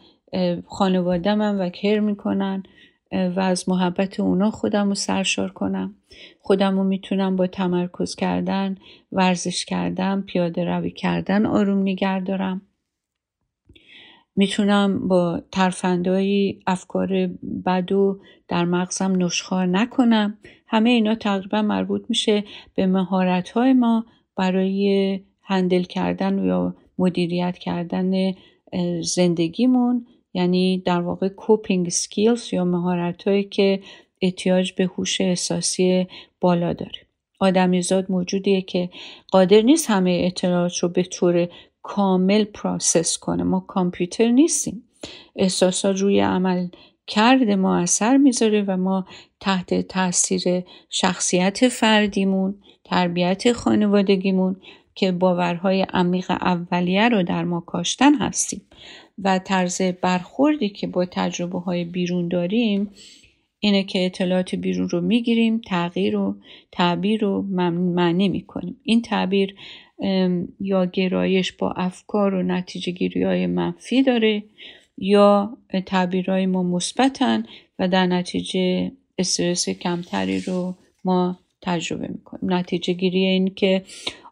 خانواده من و کر می‌کنن. و از محبت اونا خودم رو سرشار کنم. خودم رو می‌تونم با تمرکز کردن ورزش کردن پیاده روی کردن آروم نگر دارم. می‌تونم با ترفندایی افکار بد و در مغزم نشخوار نکنم. همه اینا تقریبا مربوط میشه به مهارت های ما برای handle کردن یا مدیریت کردن زندگیمون. یعنی در واقع coping skills یا مهارت هایی که احتیاج به هوش احساسی بالا داره. آدمیزاد موجودیه که قادر نیست همه اطلاعات رو به طور کامل process کنه. ما کامپیوتر نیستیم. احساسات روی عمل کرده ما اثر می‌ذاره و ما تحت تاثیر شخصیت فردیمون تربیت خانوادگیمون که باورهای عمیق اولیه رو در ما کاشتن هستیم. و طرز برخوردی که با تجربه های بیرون داریم اینه که اطلاعات بیرون رو می‌گیریم تغییر و تعبیر رو معنی می‌کنیم. این تعبیر یا گرایش با افکار و نتیجه گیری های منفی داره یا تعبیرهای ما مثبتن و در نتیجه استرس کمتری رو ما تجربه می‌کنیم. نتیجه گیری این که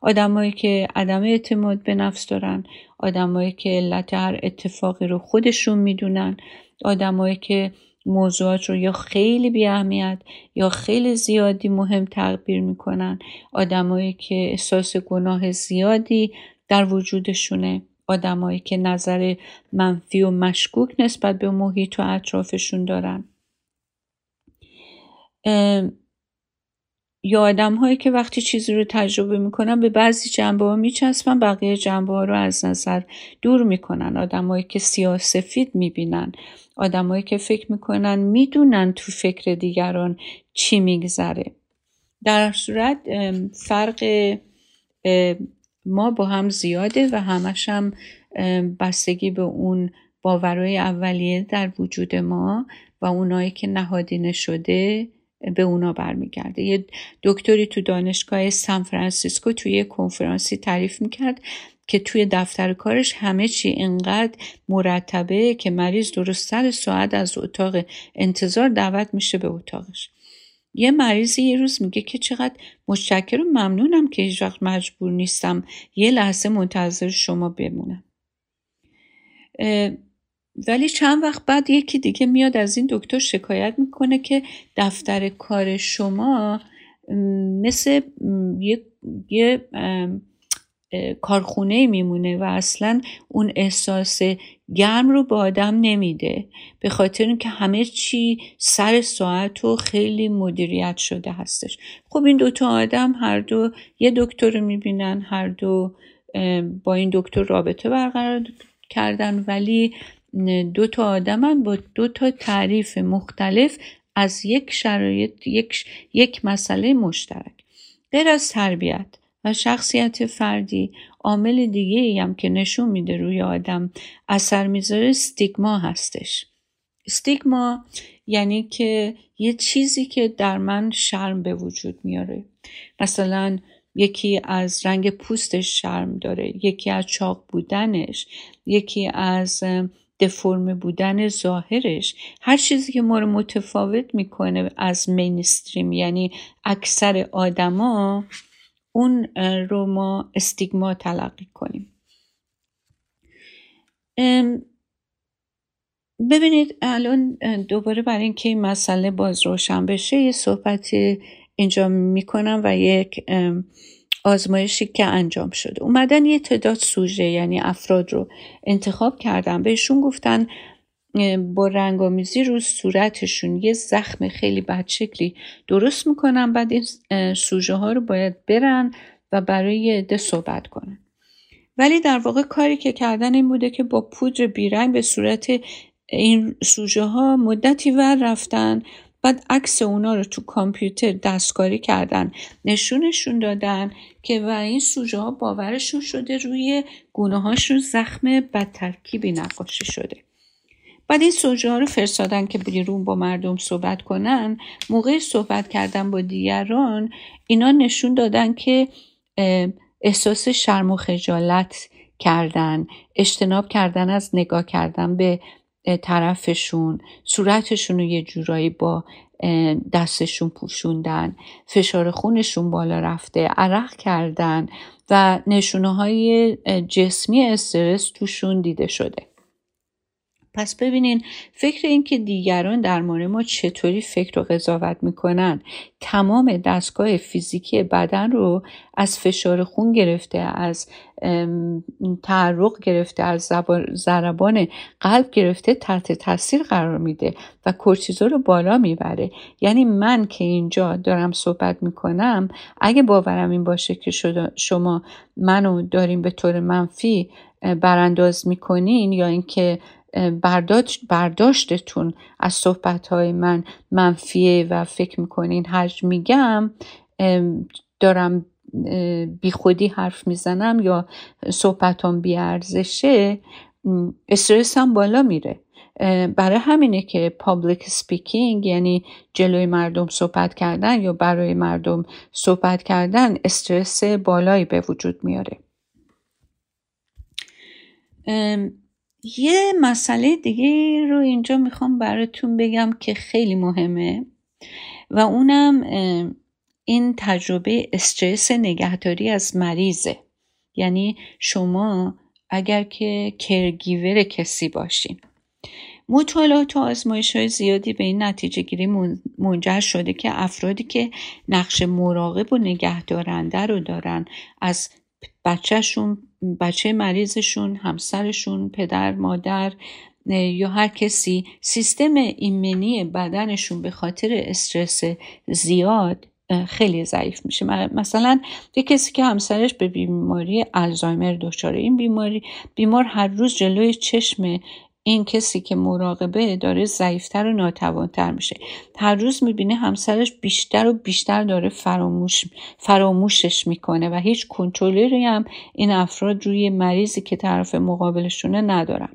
آدمایی که عدم اعتماد به نفس دارن آدمایی که علت هر اتفاقی رو خودشون می‌دونن آدمایی که موضوعات رو یا خیلی بی اهمیت یا خیلی زیادی مهم تعبیر می‌کنن آدمایی که احساس گناه زیادی در وجودشونه آدمایی که نظر منفی و مشکوک نسبت به محیط و اطرافشون دارن. یا آدم هایی که وقتی چیزی رو تجربه می‌کنن به بعضی جنبه ها میچسبن بقیه جنبه ها رو از نظر دور می‌کنن. آدمایی که سیاه سفید می‌بینن آدمایی که فکر می‌کنن می‌دونن تو فکر دیگران چی میگذره. در صورت فرق ما با هم زیاده و همش هم بستگی به اون باورهای اولیه در وجود ما و اونایی که نهادینه شده به اونا برمیگرده. یه دکتری تو دانشگاه سان فرانسیسکو توی یه کنفرانسی تعریف می‌کرد که توی دفتر کارش همه چی اینقدر مرتبه که مریض درست سر ساعت از اتاق انتظار دعوت میشه به اتاقش. یه مریضی یه روز میگه که چقدر متشکر و ممنونم که هیچ وقت مجبور نیستم یه لحظه منتظر شما بمونم. ولی چند وقت بعد یکی دیگه میاد از این دکتر شکایت می‌کنه که دفتر کار شما مثل یه, یه کارخونه میمونه و اصلا اون احساس گرم رو به آدم نمیده به خاطر اینکه همه چی سر ساعت و خیلی مدیریت شده هستش. خب این دوتا آدم هر دو یه دکتر رو می‌بینن هر دو با این دکتر رابطه برقرار کردن ولی دو تا آدمن با دو تا تعریف مختلف از یک شرایط یک, یک مسئله مشترک. غیر از تربیت و شخصیت فردی عامل دیگه ای هم که نشون میده روی آدم اثر می‌ذاره ستیگما هستش. ستیگما یعنی که یه چیزی که در من شرم به وجود میاره. مثلا یکی از رنگ پوستش شرم داره یکی از چاق بودنش یکی از دفرم بودن ظاهرش. هر چیزی که ما رو متفاوت می‌کنه از مینستریم یعنی اکثر آدما اون رو ما استیگما تلقی کنیم. ببینید الان دوباره برای اینکه این مسئله باز روشن بشه یه صحبت اینجا می‌کنم و یک آزمایشی که انجام شده. اومدن یه تعداد سوژه یعنی افراد رو انتخاب کردن. بهشون گفتن با رنگامیزی رو صورتشون یه زخم خیلی بدشکلی درست می‌کنن. بعد این سوژه ها رو باید برن و برای عده صحبت کنن. ولی در واقع کاری که کردن این بوده که با پودر بیرنگ به صورت این سوژه ها مدتی ور رفتن بعد عکس اونا رو تو کامپیوتر دستکاری کردن نشونشون دادن که و این سوژه ها باورشون شده روی گونه هاشون زخم بدترکیبی نقاشی شده. بعد این سوژه ها رو فرستادن که بیرون با مردم صحبت کنن. موقع صحبت کردن با دیگران اینا نشون دادن که احساس شرم و خجالت کردن اجتناب کردن از نگاه کردن به طرفشون صورتشون رو یه جورایی با دستشون پوشوندن فشار خونشون بالا رفته عرق کردن و نشونه های جسمی استرس توشون دیده شده. پس ببینین فکر اینکه دیگران در مورد ما چطوری فکر و قضاوت می‌کنن. تمام دستگاه فیزیکی بدن رو از فشار خون گرفته از تعرق گرفته از ضربان قلب گرفته تحت تاثیر قرار میده و کورتیزول رو بالا می‌بره. یعنی من که اینجا دارم صحبت می‌کنم اگه باورم این باشه که شما منو داریم به طور منفی برانداز می‌کنین یا اینکه برداشتتون از صحبت های من منفیه و فکر می‌کنین هرچی میگم. دارم بی خودی حرف می‌زنم یا صحبتام بی ارزشه استرس هم بالا میره. برای همینه که public speaking یعنی جلوی مردم صحبت کردن یا برای مردم صحبت کردن استرس بالایی به وجود میاره. یه مسئله دیگه رو اینجا می‌خوام براتون بگم که خیلی مهمه و اونم این تجربه استرس نگهداری از مریضه. یعنی شما اگر که کرگیور کسی باشین. مطالعات و آزمایش های زیادی به این نتیجه گیری منجر شده که افرادی که نقش مراقب و نگهدارنده رو دارن از بچهشون بچه مریضشون همسرشون پدر مادر یا هر کسی سیستم ایمنی بدنشون به خاطر استرس زیاد خیلی ضعیف میشه. مثلا یه کسی که همسرش به بیماری الزایمر دچاره این بیماری بیمار هر روز جلوی چشم این کسی که مراقبه داره ضعیفتر و ناتوانتر میشه. هر روز می‌بینه همسرش بیشتر و بیشتر داره فراموش فراموشش می‌کنه و هیچ کنترلی هم این افراد روی مریضی که طرف مقابلشونه ندارن.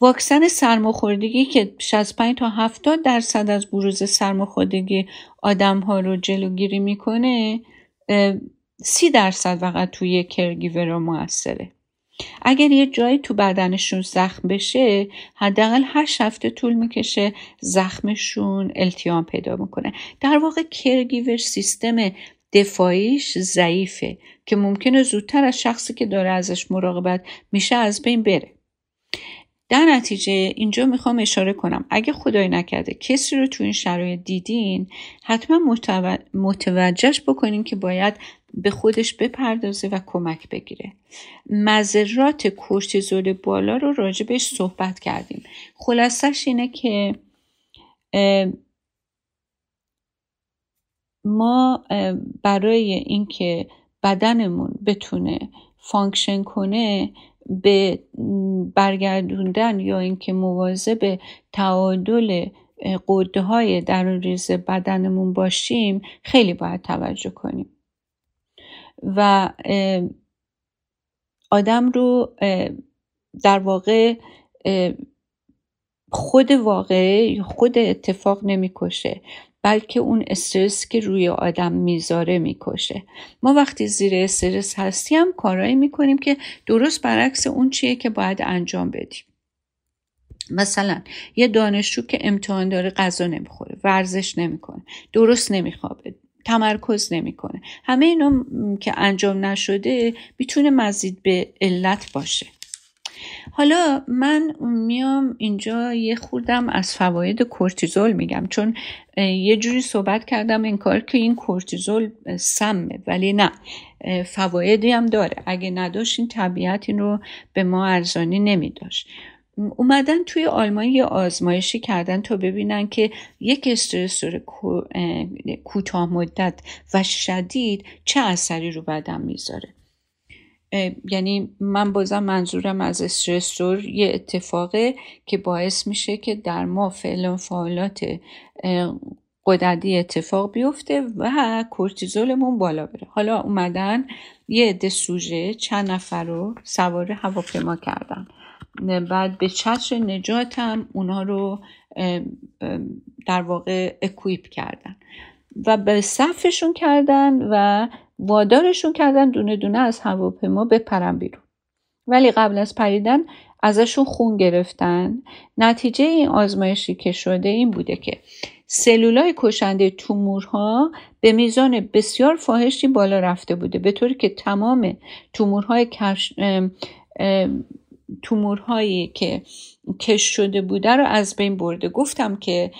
واکسن سرماخوردگی که 65 تا 70 درصد از بروز سرماخوردگی آدم ها رو جلوگیری می‌کنه 30 درصد فقط توی کرگیور رو موثره اگر یه جایی تو بدنشون زخم بشه حداقل هشت هفته طول می‌کشه زخمشون التیام پیدا می‌کنه در واقع کرگیور سیستم دفاعیش ضعیفه که ممکنه زودتر از شخصی که داره ازش مراقبت میشه از بین بره. در نتیجه اینجا می‌خوام اشاره کنم. اگه خدای نکرده کسی رو تو این شرایط دیدین حتما متوجهش بکنین که باید به خودش بپردازه و کمک بگیره. مضرات کورتیزول بالا رو راجبش صحبت کردیم. خلاصش اینه که ما برای اینکه بدنمون بتونه function کنه به برگردوندن یا اینکه مواظب تعادل قده های درون ریز بدنمون باشیم خیلی باید توجه کنیم. و آدم رو در واقع خود واقعه خود اتفاق نمی‌کشه. بلکه اون استرس که روی آدم می‌ذاره می‌کشه. ما وقتی زیر استرس هستیم کارایی می‌کنیم که درست برعکس اون چیه که باید انجام بدیم. مثلا یه دانشجو که امتحان داره غذا نمی‌خوره ورزش نمی‌کنه درست نمیخوابه تمرکز نمی‌کنه. همه اینا که انجام نشده می‌تونه مزید به علت باشه. حالا من میام اینجا یه خوردم از فواید کورتیزول میگم چون یه جوری صحبت کردم این کار که این کورتیزول سمه ولی نه فوایدی هم داره. اگه نداشت این طبیعت این رو به ما ارزانی نمیداشت. اومدن توی آلمان یه آزمایشی کردن تا ببینن که یک استرسور کوتاه مدت و شدید چه اثری رو بدن می‌ذاره. یعنی من بازم منظورم از استرسور یه اتفاقه که باعث میشه که در ما فعل فعالات قدردی اتفاق بیفته و کورتیزولمون بالا بره. حالا اومدن یه عده سوژه چند نفر رو سوار هواپیما کردن. بعد به چتر نجات هم اونا رو در واقع اکویپ کردن. و به صفشون کردن و وادارشون کردن دونه دونه از هواپیما بپرن بیرون. ولی قبل از پریدن ازشون خون گرفتن. نتیجه این آزمایشی که شده این بوده که سلولای کشنده تومورها به میزان بسیار فاحشی بالا رفته بوده. به طوری که تمام تومورهای تومورهایی که کش شده بوده رو از بین برده. گفتم که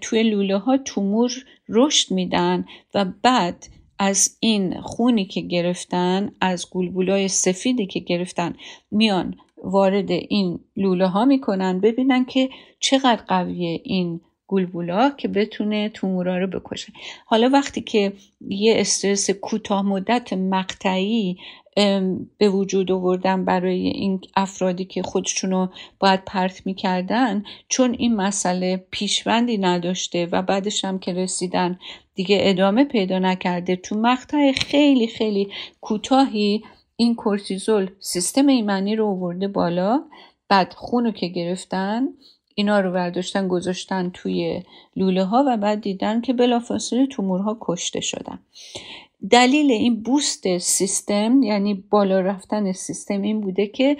توی لوله ها تومور رشد میدن و بعد از این خونی که گرفتن از گلبولای سفیدی که گرفتن میان وارد این لوله ها می‌کنن ببینن که چقدر قویه این گلبولا که بتونه تومورا رو بکشه. حالا وقتی که یه استرس کوتاه مدت مقطعی به وجود آوردن برای این افرادی که خودشونو باید پرت می‌کردن چون این مسئله پیشوندی نداشته و بعدش هم که رسیدن دیگه ادامه پیدا نکرده. تو مقطع خیلی خیلی کوتاهی این کورتیزول سیستم ایمنی رو آورده بالا. بعد خونو که گرفتن اینا رو برداشتن گذاشتن توی لوله ها و بعد دیدن که بلافاصله تومورها کشته شدن. دلیل این بوست سیستم یعنی بالا رفتن سیستم این بوده که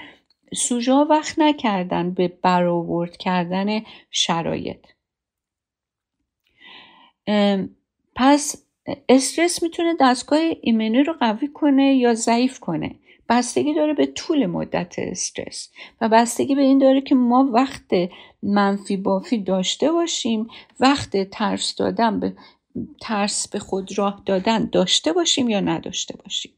سوژا وقت نکردن به برآورد کردن شرایط. پس استرس می‌تونه دستگاه ایمنی رو قوی کنه یا ضعیف کنه؟ بستگی داره به طول مدت استرس و بستگی به این داره که ما وقت منفی بافی داشته باشیم وقت ترس دادن به ترس به خود راه دادن داشته باشیم یا نداشته باشیم.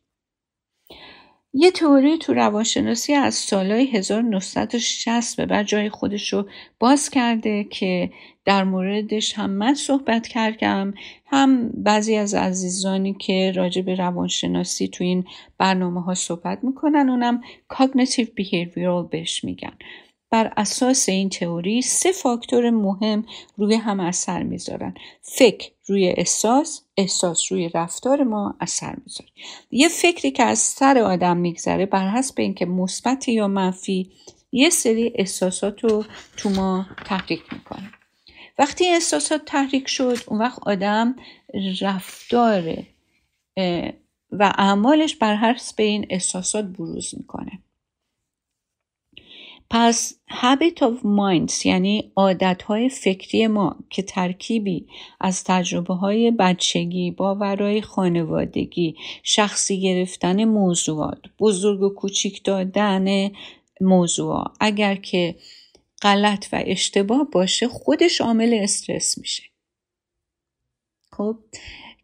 یه تئوری تو روانشناسی از سالهای 1960 به بعد جای خودش رو باز کرده که در موردش هم من صحبت کردم هم بعضی از عزیزانی که راجع به روانشناسی تو این برنامه ها صحبت می‌کنن اونم cognitive behavioral بهش میگن. بر اساس این تئوری سه فاکتور مهم روی هم اثر می‌ذارن. فکر روی احساس احساس روی رفتار ما اثر می‌ذاره. یه فکری که از سر آدم میگذره بر حسب اینکه مثبت یا منفی یه سری احساسات رو تو ما تحریک می‌کنه. وقتی احساسات تحریک شد اون وقت آدم رفتار و اعمالش بر حسب این احساسات بروز می‌کنه. پس habit of minds یعنی عادتهای فکری ما که ترکیبی از تجربه های بچگی، باورهای خانوادگی، شخصی گرفتن موضوعات، بزرگ و کوچیک دادن موضوع اگر که غلط و اشتباه باشه خودش عامل استرس میشه. خب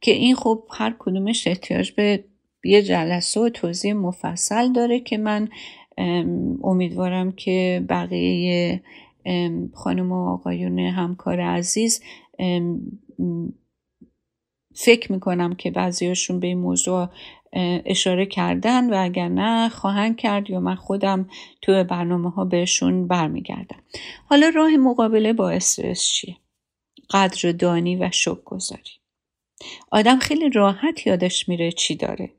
که این خب هر کدومش احتیاج به یه جلسه و توضیح مفصل داره که من امیدوارم که بقیه خانم و آقایون همکار عزیز فکر می‌کنم که بعضیاشون به این موضوع اشاره کردن و اگر نه خواهند کرد یا من خودم تو برنامه ها بهشون برمیگردم. حالا راه مقابله با استرس چیه؟ قدردانی و شک گذاری آدم خیلی راحت یادش میره چی داره.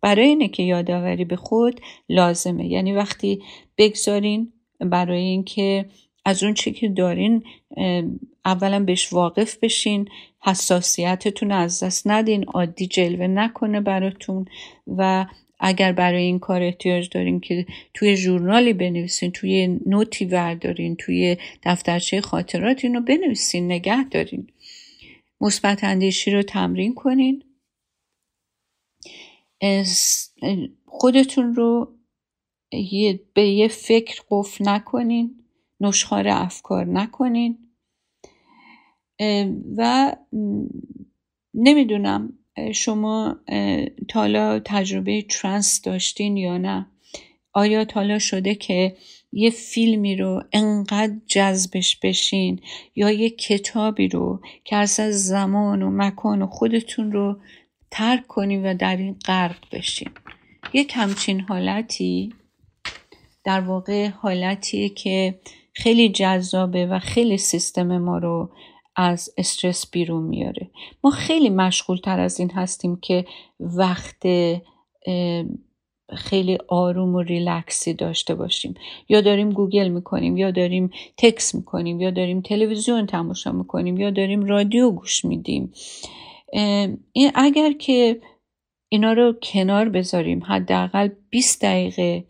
برای اینه که یادآوری به خود لازمه. یعنی وقتی بگذارین برای اینکه از اون چی که دارین اولا بهش واقف بشین حساسیتتون از دست ندین عادی جلوه نکنه براتون و اگر برای این کار احتیاج دارین که توی ژورنالی بنویسین توی نوتی وردارین توی دفترچه خاطرات اینو بنویسین نگه دارین. مثبت اندیشی رو تمرین کنین. خودتون رو به یه فکر قفل نکنین نشخار افکار نکنین. و نمی‌دونم شما تالا تجربه ترانس داشتین یا نه. آیا تالا شده که یه فیلمی رو انقدر جذبش بشین یا یه کتابی رو که از زمان و مکان و خودتون رو ترک کنیم و در این غرق بشیم یک همچین حالتی در واقع حالتیه که خیلی جذابه و خیلی سیستم ما رو از استرس بیرون میاره. ما خیلی مشغول تر از این هستیم که وقت خیلی آروم و ریلکسی داشته باشیم. یا داریم گوگل می‌کنیم یا داریم تکس می‌کنیم یا داریم تلویزیون تماشا می‌کنیم یا داریم رادیو گوش میدیم. این اگر که اینا رو کنار بذاریم حداقل 20 دقیقه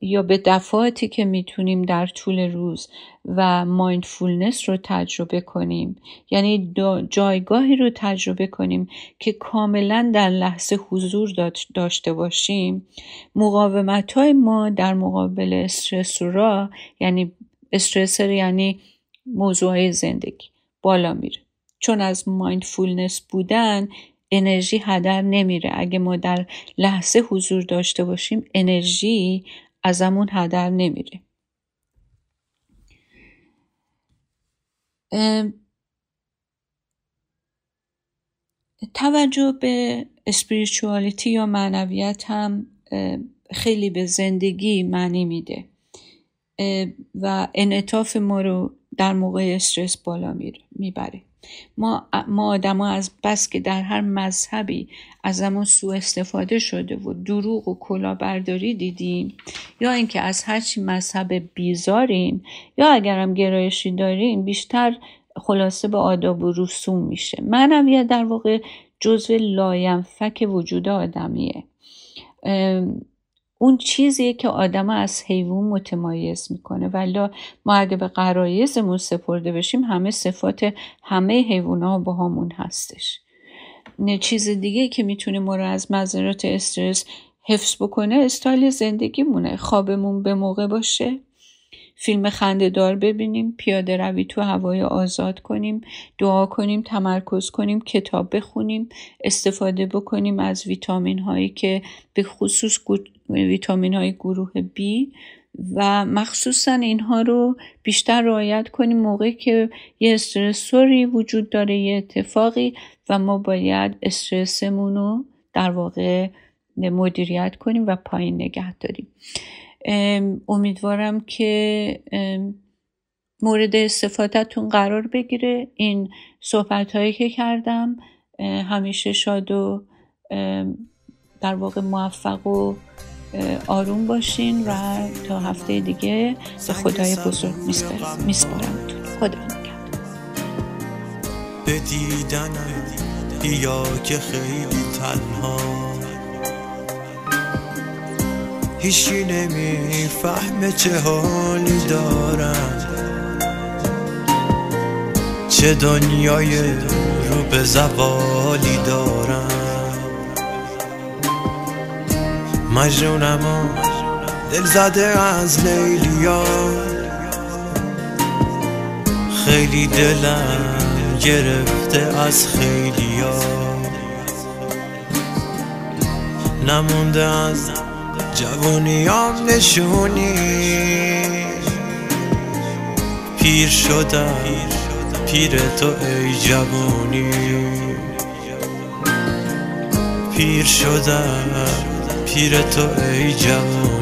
یا به دفعاتی که می‌تونیم در طول روز و مایندفولنس رو تجربه کنیم یعنی جایگاهی رو تجربه کنیم که کاملا در لحظه حضور داشته باشیم مقاومت های ما در مقابل استرس را یعنی استرسر یعنی موضوع زندگی بالا میره. چون از مایندفولنس بودن انرژی هدر نمیره. اگه ما در لحظه حضور داشته باشیم انرژی ازمون هدر نمیره. توجه به اسپریچوالیتی یا معنویت هم خیلی به زندگی معنی میده. و انعطاف ما رو در موقع استرس بالا می‌بره. ما ما آدما از بس که در هر مذهبی از ازمون سوء استفاده شده و دروغ و کلاهبرداری دیدیم یا اینکه از هرچی مذهب بیزاریم یا اگرم گرایشی داریم بیشتر خلاصه به آداب و رسوم میشه. معنویت در واقع جزو لاینفک وجود آدمیه. اون چیزیه که آدم از حیوان متمایز می‌کنه. ولی ما اگه به قرایزمون سپرده بشیم همه صفات همه حیوان ها با همون هستش. نه چیز دیگه که می‌تونه ما رو از مذرات استرس حفظ بکنه استایل زندگیمونه. خوابمون به موقع باشه. فیلم خندهدار ببینیم پیاده روی تو هوای آزاد کنیم دعا کنیم تمرکز کنیم کتاب بخونیم استفاده بکنیم از ویتامین هایی که به خصوص ویتامین های گروه B و مخصوصا اینها رو بیشتر رعایت کنیم. موقعی که یه استرسوری وجود داره یه اتفاقی و ما باید استرسمون رو در واقع مدیریت کنیم و پایین نگه داریم. امیدوارم که مورد استفادهتون قرار بگیره. این صحبت هایی که کردم همیشه شاد و در واقع موفق و آروم باشین و تا هفته دیگه به خدای بزرگ میسپارم. خدا نگهدار به دیدن بیا که خیلی تنها. هیچی نمی‌فهمه چه حالی دارم. چه دنیای رو به زوالی دارم. مجنونم دل زده از لیلیا خیلی دلم گرفته از خیلیا نمونده از جوانیام نشونی. پیر شدم پیر تو ای جوانی. پیر شدم. پیر تو ای جوانی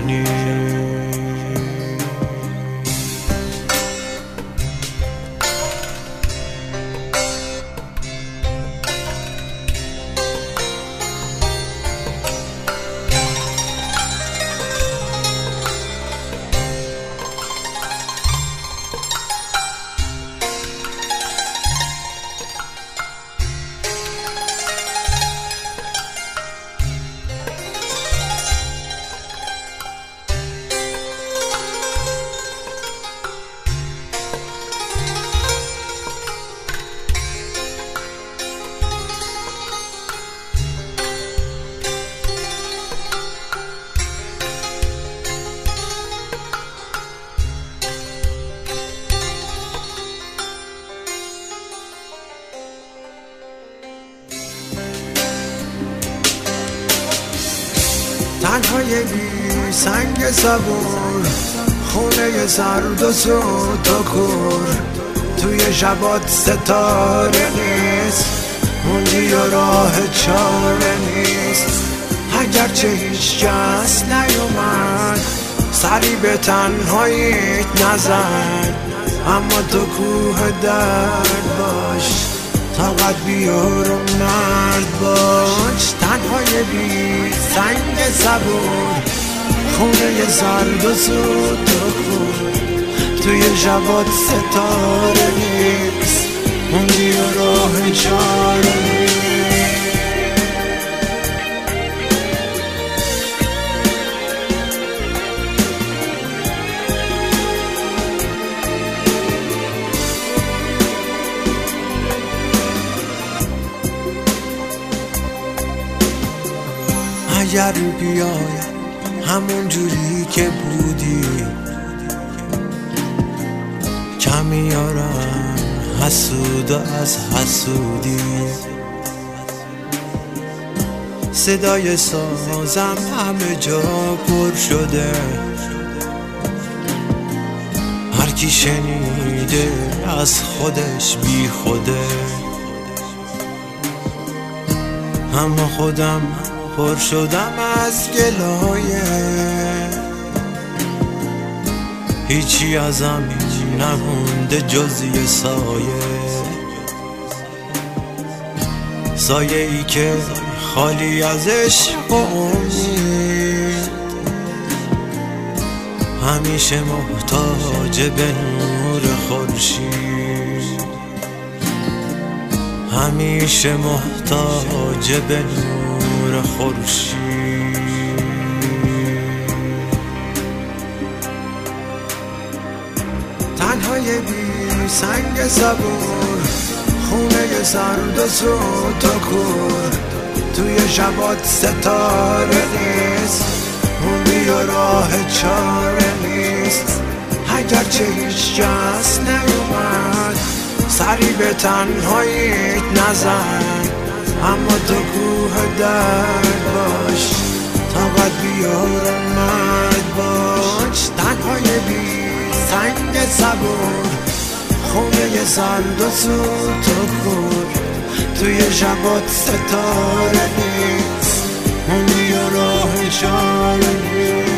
صبور خونه سرد و سود و کور. توی شبات ستاره نیست موندی و راه چاره نیست. اگرچه هیچ کس نیومد سری به تنهاییت نزن اما تو کوه درد باش طاقت بیار و مرد باش. تنهای بی سنگ صبور خونه زرد و زود و کن توی جواد ستاره نیست. موندی و راه چاره اگر بیای همون جوری که بودی. کمیارم حسود از حسودی. صدای سازم همه جا پر شده. هر کی شنیده از خودش بی خوده. اما خودم پر شدم از گلایه هیچی ازم نمونده جز یه سایه. سایه ای که خالی از عشق و امید. همیشه محتاج به نور خورشید. همیشه محتاج به نور خورشید. تنهای بی سنگ صبور خونه سرد و سوت و کور. توی شبات ستاره نیست موندی و راه چاره نیست. اگر چه هیچ کس نیومد سری به تنهاییت نزن. اما تو کوه درد باش طاقت بیار مرد باش. تنهای بی سنگ صبور خونه سرد و سوت و کور. توی شبات ستاره نیست اونی راه اشاره نیست.